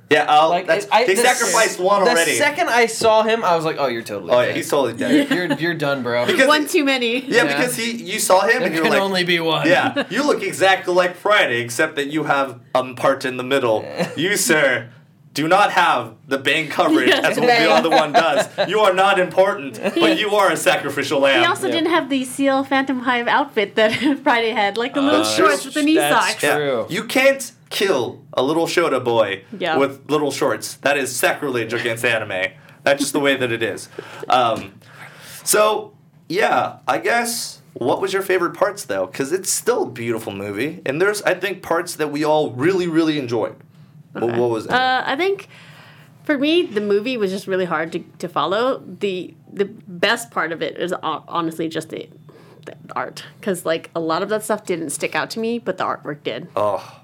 [SPEAKER 1] Yeah, uh,
[SPEAKER 3] Like
[SPEAKER 1] that's,
[SPEAKER 3] it- I-
[SPEAKER 1] they
[SPEAKER 3] the
[SPEAKER 1] sacrificed
[SPEAKER 3] s-
[SPEAKER 1] one
[SPEAKER 3] the
[SPEAKER 1] already.
[SPEAKER 3] second I saw him, I was like, oh, you're totally.
[SPEAKER 1] oh yeah, he's totally dead.
[SPEAKER 3] You're you're done, bro.
[SPEAKER 1] Because-
[SPEAKER 4] One too many.
[SPEAKER 1] yeah,
[SPEAKER 3] Yeah.
[SPEAKER 1] because he you saw him
[SPEAKER 3] there
[SPEAKER 1] and you're
[SPEAKER 3] can
[SPEAKER 1] like,
[SPEAKER 3] only be one.
[SPEAKER 1] yeah, you look exactly like Friday, except that you have a part in the middle. You, sir, do not have the bang coverage
[SPEAKER 4] Yeah.
[SPEAKER 1] as what the other one does. You are not important, but you are a sacrificial lamb.
[SPEAKER 4] He also
[SPEAKER 3] Yeah.
[SPEAKER 4] didn't have the Ciel Phantomhive outfit that Friday had, like the little
[SPEAKER 1] That's
[SPEAKER 4] shorts with the knee
[SPEAKER 3] That's
[SPEAKER 4] socks.
[SPEAKER 1] Yeah.
[SPEAKER 3] True.
[SPEAKER 1] You can't kill a little Shota boy
[SPEAKER 4] Yeah.
[SPEAKER 1] with little shorts. That is sacrilege against anime. That's just the way that it is. Um, so, yeah, I guess. What was your favorite parts though? Because it's still a beautiful movie, and there's I think parts that we all really really enjoyed. What, what was it?
[SPEAKER 4] Uh, I think For me, the movie was just really hard to, to follow. The the best part of it is honestly just the, the art, because like a lot of that stuff didn't stick out to me, but the artwork did.
[SPEAKER 1] Oh,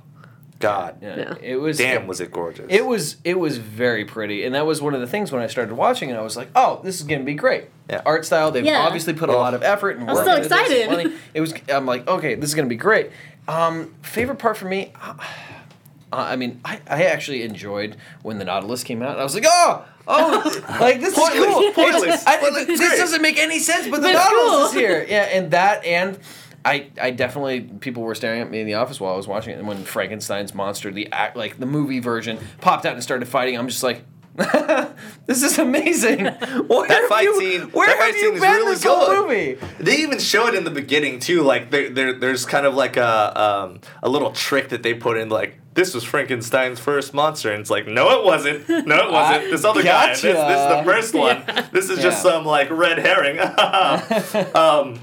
[SPEAKER 1] God.
[SPEAKER 3] Yeah.
[SPEAKER 4] Yeah.
[SPEAKER 3] It was
[SPEAKER 1] Damn, was it gorgeous.
[SPEAKER 3] It was it was very pretty, and that was one of the things when I started watching it. I was like, "Oh, this is gonna be great."
[SPEAKER 1] Yeah.
[SPEAKER 3] Art style. They've
[SPEAKER 4] Yeah.
[SPEAKER 3] obviously put a lot of effort and
[SPEAKER 4] was
[SPEAKER 3] work
[SPEAKER 4] so
[SPEAKER 3] into this and
[SPEAKER 4] excited.
[SPEAKER 3] money. It was. I'm like, okay, this is gonna be great. Um, favorite part for me. Uh, I mean, I, I actually enjoyed when the Nautilus came out. I was like, oh, oh, like this is cool.
[SPEAKER 1] pointless,
[SPEAKER 3] I-
[SPEAKER 1] pointless,
[SPEAKER 3] this doesn't make any sense, but the
[SPEAKER 4] But it's
[SPEAKER 3] Nautilus is here. Yeah, and that and. I, I definitely people were staring at me in the office while I was watching it, and when Frankenstein's monster, the act like the movie version, popped out and started fighting, I'm just like, this is amazing. Where
[SPEAKER 1] that fight
[SPEAKER 3] you,
[SPEAKER 1] scene.
[SPEAKER 3] Where
[SPEAKER 1] that
[SPEAKER 3] have
[SPEAKER 1] fight
[SPEAKER 3] you
[SPEAKER 1] scene is
[SPEAKER 3] been
[SPEAKER 1] really
[SPEAKER 3] this whole
[SPEAKER 1] good.
[SPEAKER 3] movie?
[SPEAKER 1] They even show it in the beginning too. Like there, there there's kind of like a um, a little trick that they put in. Like this was Frankenstein's first monster, and it's like no, it wasn't. No, it wasn't. This other guy. This, this is the first one. This is just some like red herring. um,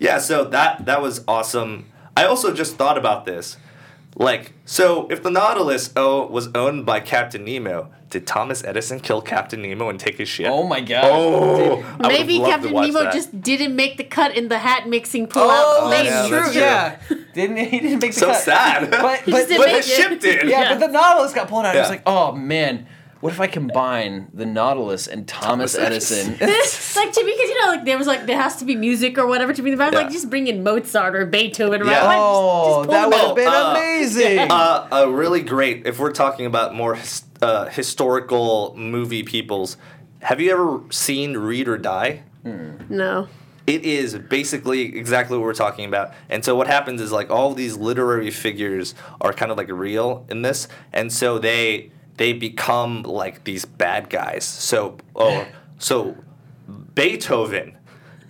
[SPEAKER 1] yeah. So that that was awesome. I also just thought about this. Like, so if the Nautilus oh, was owned by Captain Nemo, did Thomas Edison kill Captain Nemo and take his ship?
[SPEAKER 3] Oh my god.
[SPEAKER 1] Oh,
[SPEAKER 4] Maybe Captain Nemo
[SPEAKER 1] that.
[SPEAKER 4] just didn't make the cut in the hat mixing pull
[SPEAKER 3] Oh,
[SPEAKER 4] out.
[SPEAKER 3] that's
[SPEAKER 1] yeah,
[SPEAKER 3] true.
[SPEAKER 1] that's true.
[SPEAKER 3] Yeah, didn't he didn't make the
[SPEAKER 1] so
[SPEAKER 3] cut.
[SPEAKER 1] So sad.
[SPEAKER 3] But but,
[SPEAKER 1] but the
[SPEAKER 4] it.
[SPEAKER 1] ship did.
[SPEAKER 3] yeah,
[SPEAKER 4] Yeah.
[SPEAKER 3] but the Nautilus got pulled out. I was like, oh man, what if I combine the Nautilus and Thomas,
[SPEAKER 1] Thomas
[SPEAKER 3] Edison?
[SPEAKER 4] like to me, because you know, like there was like there has to be music or whatever to be the vibe.
[SPEAKER 1] Yeah.
[SPEAKER 4] Like just bring in Mozart or Beethoven.
[SPEAKER 1] Yeah.
[SPEAKER 4] Right?
[SPEAKER 3] Oh,
[SPEAKER 4] just, just
[SPEAKER 3] that would have been
[SPEAKER 1] uh,
[SPEAKER 3] amazing.
[SPEAKER 1] Uh, a really great. If we're talking about more his, uh, historical movie peoples, have you ever seen Read or Die?
[SPEAKER 4] No.
[SPEAKER 1] It is basically exactly what we're talking about. And so what happens is like all these literary figures are kind of like real in this, and so they they become like these bad guys. So oh, so Beethoven.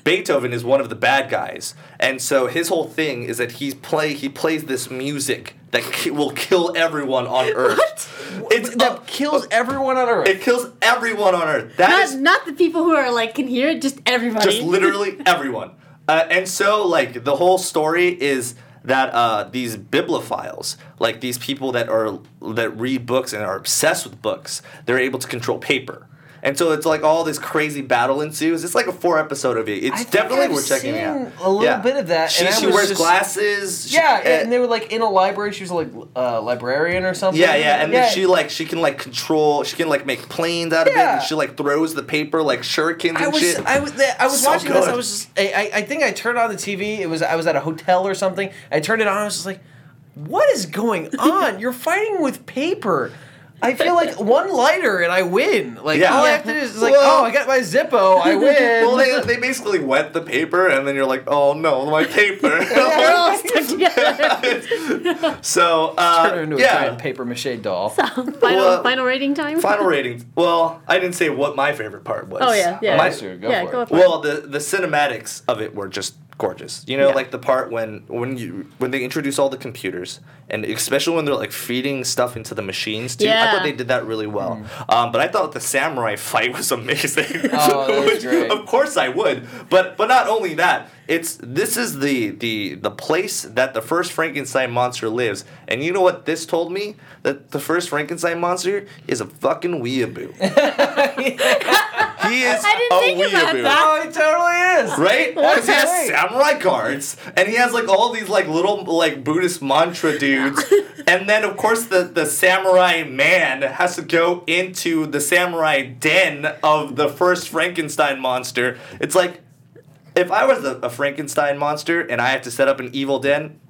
[SPEAKER 1] Beethoven is one of the bad guys, and so his whole thing is that he's play he plays this music that ki- will kill everyone on Earth. It's
[SPEAKER 3] that
[SPEAKER 1] uh,
[SPEAKER 3] kills everyone on Earth.
[SPEAKER 1] It kills everyone on Earth. That
[SPEAKER 4] Not
[SPEAKER 1] is
[SPEAKER 4] not the people who are like can hear it, just everybody.
[SPEAKER 1] just literally everyone. Uh, and so, like, the whole story is that uh, these bibliophiles, like these people that are that read books and are obsessed with books, they're able to control paper. And so it's like all this crazy battle ensues. It's like a four episode of it. It's definitely
[SPEAKER 3] I've
[SPEAKER 1] worth checking out.
[SPEAKER 3] a little bit of that,
[SPEAKER 1] She,
[SPEAKER 3] and
[SPEAKER 1] she wears
[SPEAKER 3] just-
[SPEAKER 1] glasses.
[SPEAKER 3] Yeah,
[SPEAKER 1] uh,
[SPEAKER 3] and they were like in a library. She was like a librarian or something.
[SPEAKER 1] yeah, yeah, and then she like she can like control. She can like make planes out of it.
[SPEAKER 3] Yeah.
[SPEAKER 1] And she like throws the paper like shurikens and
[SPEAKER 3] I was,
[SPEAKER 1] shit.
[SPEAKER 3] I was, I was
[SPEAKER 1] So
[SPEAKER 3] watching this. I was just, I, I, I think I turned on the TV. It was, I was at a hotel or something. I turned it on. I was just like, what is going on? You're fighting with paper. I feel like one lighter and I win. Like
[SPEAKER 1] Yeah.
[SPEAKER 3] all I have to do is like,
[SPEAKER 1] Well-
[SPEAKER 3] oh, I got my Zippo, I win.
[SPEAKER 1] well, they, they basically wet the paper, and then you're like, oh no, my paper.
[SPEAKER 4] We're all stuck together.
[SPEAKER 1] so,
[SPEAKER 3] Turn her
[SPEAKER 1] uh,
[SPEAKER 3] into a
[SPEAKER 1] yeah.
[SPEAKER 3] giant paper mache doll.
[SPEAKER 4] So, final
[SPEAKER 1] Well,
[SPEAKER 4] final rating time.
[SPEAKER 1] Final ratings. Well, I didn't say what my favorite part was.
[SPEAKER 4] Oh yeah, yeah.
[SPEAKER 1] My-
[SPEAKER 3] Let's. Go
[SPEAKER 4] yeah,
[SPEAKER 3] for
[SPEAKER 4] go
[SPEAKER 3] it.
[SPEAKER 4] for
[SPEAKER 1] well, the the cinematics of it were just gorgeous. You know,
[SPEAKER 4] Yeah.
[SPEAKER 1] like the part when when you when they introduce all the computers, and especially when they're like feeding stuff into the machines too. I thought they did that really well.
[SPEAKER 3] Mm.
[SPEAKER 1] Um, but I thought the samurai fight was amazing.
[SPEAKER 3] Oh, that was
[SPEAKER 1] Which,
[SPEAKER 3] great.
[SPEAKER 1] Of course I would. But but not only that, it's this is the the the place that the first Frankenstein monster lives. And you know what this told me? That the first Frankenstein monster is a fucking weeaboo. he is
[SPEAKER 4] I didn't
[SPEAKER 1] a
[SPEAKER 4] think about
[SPEAKER 1] weeaboo.
[SPEAKER 4] that.
[SPEAKER 3] Oh, it totally is.
[SPEAKER 1] Right? Because he has
[SPEAKER 3] Right.
[SPEAKER 1] samurai guards, and he has like all these like little like Buddhist mantra dudes, and then of course the the samurai man has to go into the samurai den of the first Frankenstein monster. It's like if I was a, a Frankenstein monster and I have to set up an evil den,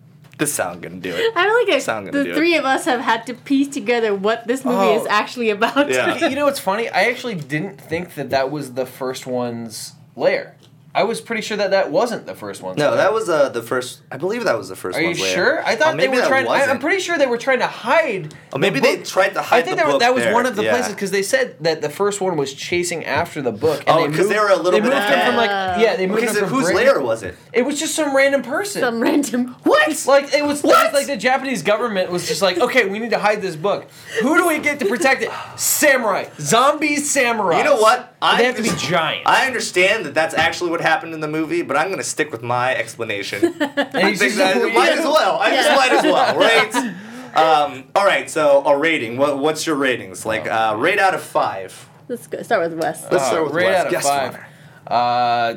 [SPEAKER 1] this sound gonna do it.
[SPEAKER 4] I feel like
[SPEAKER 1] Sound
[SPEAKER 4] I,
[SPEAKER 1] gonna
[SPEAKER 4] the
[SPEAKER 1] do it.
[SPEAKER 4] three of us have had to piece together what this movie
[SPEAKER 3] Oh.
[SPEAKER 4] is actually about.
[SPEAKER 1] Yeah.
[SPEAKER 3] You know what's funny? I actually didn't think that that was the first one's lair. I was pretty sure that that wasn't the first one.
[SPEAKER 1] No,
[SPEAKER 3] lair.
[SPEAKER 1] that was uh, the first. I believe that was the first
[SPEAKER 3] Are you
[SPEAKER 1] one. later.
[SPEAKER 3] sure? I
[SPEAKER 1] Oh,
[SPEAKER 3] thought they were
[SPEAKER 1] that
[SPEAKER 3] trying. I, I'm pretty sure they were trying to hide.
[SPEAKER 1] Oh, maybe
[SPEAKER 3] the
[SPEAKER 1] they tried to hide
[SPEAKER 3] I think
[SPEAKER 1] the
[SPEAKER 3] that,
[SPEAKER 1] book
[SPEAKER 3] that was
[SPEAKER 1] there.
[SPEAKER 3] one of the
[SPEAKER 1] Yeah.
[SPEAKER 3] places because they said that the first one was chasing after the book.
[SPEAKER 1] Oh,
[SPEAKER 3] they
[SPEAKER 1] 'cause
[SPEAKER 3] moved-
[SPEAKER 1] they were a little
[SPEAKER 3] They
[SPEAKER 1] bit
[SPEAKER 3] moved him from like yeah. They moved
[SPEAKER 1] Okay,
[SPEAKER 3] him
[SPEAKER 1] so
[SPEAKER 3] from
[SPEAKER 1] whose
[SPEAKER 3] Britain.
[SPEAKER 1] lair was it?
[SPEAKER 3] It was just some random person.
[SPEAKER 4] Some random.
[SPEAKER 1] What?
[SPEAKER 3] Like it was, it
[SPEAKER 1] What?
[SPEAKER 3] was like the Japanese government was just like, okay, we need to hide this book. Who do we get to protect it? Samurai, zombie samurai.
[SPEAKER 1] You know what?
[SPEAKER 3] They have to be giant.
[SPEAKER 1] I understand that that's actually what happened in the movie, but I'm going to stick with my explanation.
[SPEAKER 3] And
[SPEAKER 1] I think that
[SPEAKER 3] a-
[SPEAKER 1] might as well. I just might as well, right? Um, all right, so a rating. What, what's your ratings? Like, uh, rate out of five.
[SPEAKER 4] Let's go. Start with Wes.
[SPEAKER 1] Let's start
[SPEAKER 3] Uh,
[SPEAKER 1] with
[SPEAKER 3] rate
[SPEAKER 1] Wes.
[SPEAKER 3] out of
[SPEAKER 1] Guest
[SPEAKER 3] five. Uh,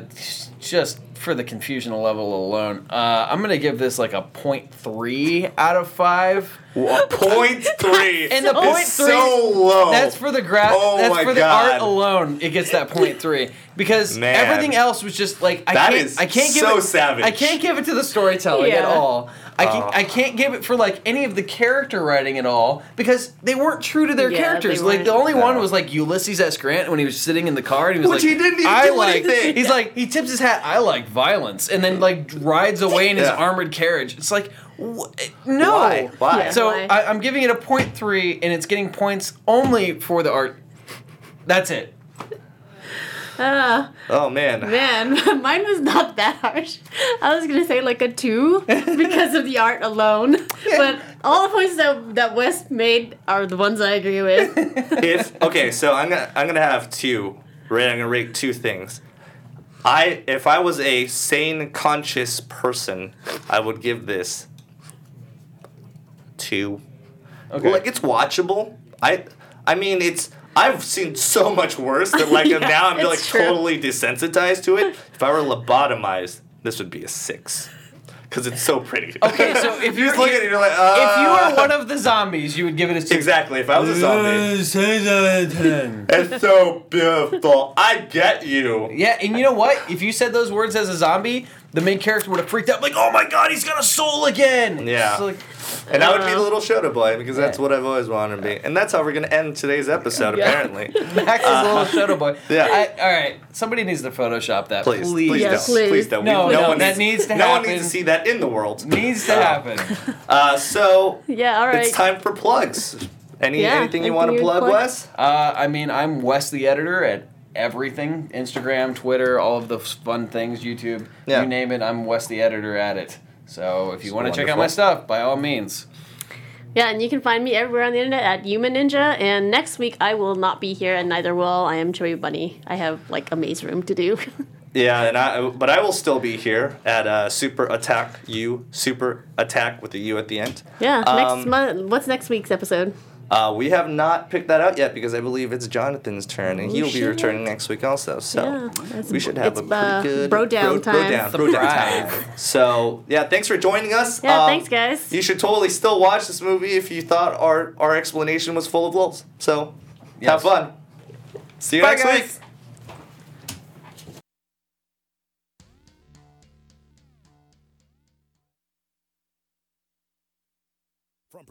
[SPEAKER 3] just for the confusion level alone, uh, I'm gonna give this like a point three out of five.
[SPEAKER 1] Wha- Point three.
[SPEAKER 3] And the
[SPEAKER 1] is
[SPEAKER 3] point three,
[SPEAKER 1] so low.
[SPEAKER 3] That's for the graph.
[SPEAKER 1] Oh
[SPEAKER 3] That's
[SPEAKER 1] my
[SPEAKER 3] for the
[SPEAKER 1] God.
[SPEAKER 3] art alone. It gets that point three because
[SPEAKER 1] Man.
[SPEAKER 3] everything else was just like I
[SPEAKER 1] That
[SPEAKER 3] can't.
[SPEAKER 1] is
[SPEAKER 3] I can't give
[SPEAKER 1] so
[SPEAKER 3] it.
[SPEAKER 1] savage.
[SPEAKER 3] I can't give it to the storytelling at all. I can,
[SPEAKER 1] Oh.
[SPEAKER 3] I can't give it for like any of the character writing at all because they weren't true to their
[SPEAKER 4] Yeah,
[SPEAKER 3] characters.
[SPEAKER 4] they
[SPEAKER 3] Like the
[SPEAKER 4] weren't.
[SPEAKER 3] only one was like Ulysses S. Grant when he was sitting in the car and he was
[SPEAKER 1] Which
[SPEAKER 3] like,
[SPEAKER 1] he didn't even
[SPEAKER 3] I
[SPEAKER 1] do
[SPEAKER 3] like.
[SPEAKER 1] anything."
[SPEAKER 3] He's like he tips his hat. I like violence and then like rides away in his
[SPEAKER 1] Yeah.
[SPEAKER 3] armored carriage. It's like. wh- No.
[SPEAKER 1] Why? Why?
[SPEAKER 4] Yeah.
[SPEAKER 3] So
[SPEAKER 4] Why?
[SPEAKER 3] I, I'm giving it a point three, and it's getting points only for the art. That's it. Ah.
[SPEAKER 1] Oh man.
[SPEAKER 4] Man, mine was not that harsh. I was gonna say like a two because of the art alone. But all the points that that Wes made are the ones I agree with.
[SPEAKER 1] if okay, so I'm gonna I'm gonna have two. Right, I'm gonna rate two things. I if I was a sane, conscious person, I would give this two.
[SPEAKER 3] Okay.
[SPEAKER 1] Like it's watchable. I I mean it's I've seen so much worse that like
[SPEAKER 4] Yeah,
[SPEAKER 1] now I'm like
[SPEAKER 4] true.
[SPEAKER 1] totally desensitized to it. If I were lobotomized, this would be a six. Cause it's so pretty.
[SPEAKER 3] Okay, so if
[SPEAKER 1] you
[SPEAKER 3] you're
[SPEAKER 1] just look at it, you're like, uh,
[SPEAKER 3] if you were one of the zombies, you would give it a six.
[SPEAKER 1] exactly. If I was a zombie, it's so beautiful. I get you.
[SPEAKER 3] Yeah, and you know what? If you said those words as a zombie, the main character would have freaked out, like, "Oh my god, he's got a soul again!"
[SPEAKER 1] Yeah.
[SPEAKER 3] Like,
[SPEAKER 1] And I would be the little Shota boy because that's
[SPEAKER 3] Yeah.
[SPEAKER 1] what I've always wanted to be. And that's how we're going to end today's episode,
[SPEAKER 3] Yeah.
[SPEAKER 1] apparently.
[SPEAKER 3] Max is a little Shota boy.
[SPEAKER 1] yeah.
[SPEAKER 3] I, all right, somebody needs to Photoshop that,
[SPEAKER 1] Please,
[SPEAKER 3] please.
[SPEAKER 1] please,
[SPEAKER 4] Yes,
[SPEAKER 1] don't.
[SPEAKER 4] please.
[SPEAKER 1] Please don't.
[SPEAKER 3] No,
[SPEAKER 1] We-
[SPEAKER 3] no, that needs to
[SPEAKER 1] No one
[SPEAKER 3] happen.
[SPEAKER 1] needs to see that in the world.
[SPEAKER 3] Needs to happen.
[SPEAKER 1] Uh, so
[SPEAKER 4] Yeah, all right.
[SPEAKER 1] it's time for plugs. Any
[SPEAKER 4] Yeah,
[SPEAKER 1] anything you want to plug,
[SPEAKER 4] plug?
[SPEAKER 1] Wes?
[SPEAKER 3] Uh, I mean, I'm Wes the editor at everything Instagram, Twitter, all of the fun things, YouTube.
[SPEAKER 1] Yeah.
[SPEAKER 3] You name it, I'm Wes the editor at it. So if you want to check out my stuff, by all means.
[SPEAKER 4] Yeah, and you can find me everywhere on the internet at Human Ninja. And next week I will not be here, and neither will I am Joey Bunny. I have like a maze room to do.
[SPEAKER 1] Yeah, and I but I will still be here at uh, Super Attack U, Super Attack with the U at the end.
[SPEAKER 4] yeah, next
[SPEAKER 1] Um,
[SPEAKER 4] month. What's next week's episode?
[SPEAKER 1] Uh, we have not picked that out yet because I believe it's Jonathan's turn, and
[SPEAKER 4] Oh,
[SPEAKER 1] he'll be returning next week also. So
[SPEAKER 4] Yeah,
[SPEAKER 1] we should have a pretty
[SPEAKER 4] uh,
[SPEAKER 1] good
[SPEAKER 4] bro down
[SPEAKER 1] bro,
[SPEAKER 4] time.
[SPEAKER 1] down, bro down time. So yeah, thanks for joining us.
[SPEAKER 4] Yeah,
[SPEAKER 1] Um,
[SPEAKER 4] thanks, guys.
[SPEAKER 1] You should totally still watch this movie if you thought our our explanation was full of lulls. So
[SPEAKER 3] Yes.
[SPEAKER 1] have fun. See you
[SPEAKER 3] Bye,
[SPEAKER 1] next
[SPEAKER 3] guys.
[SPEAKER 1] week.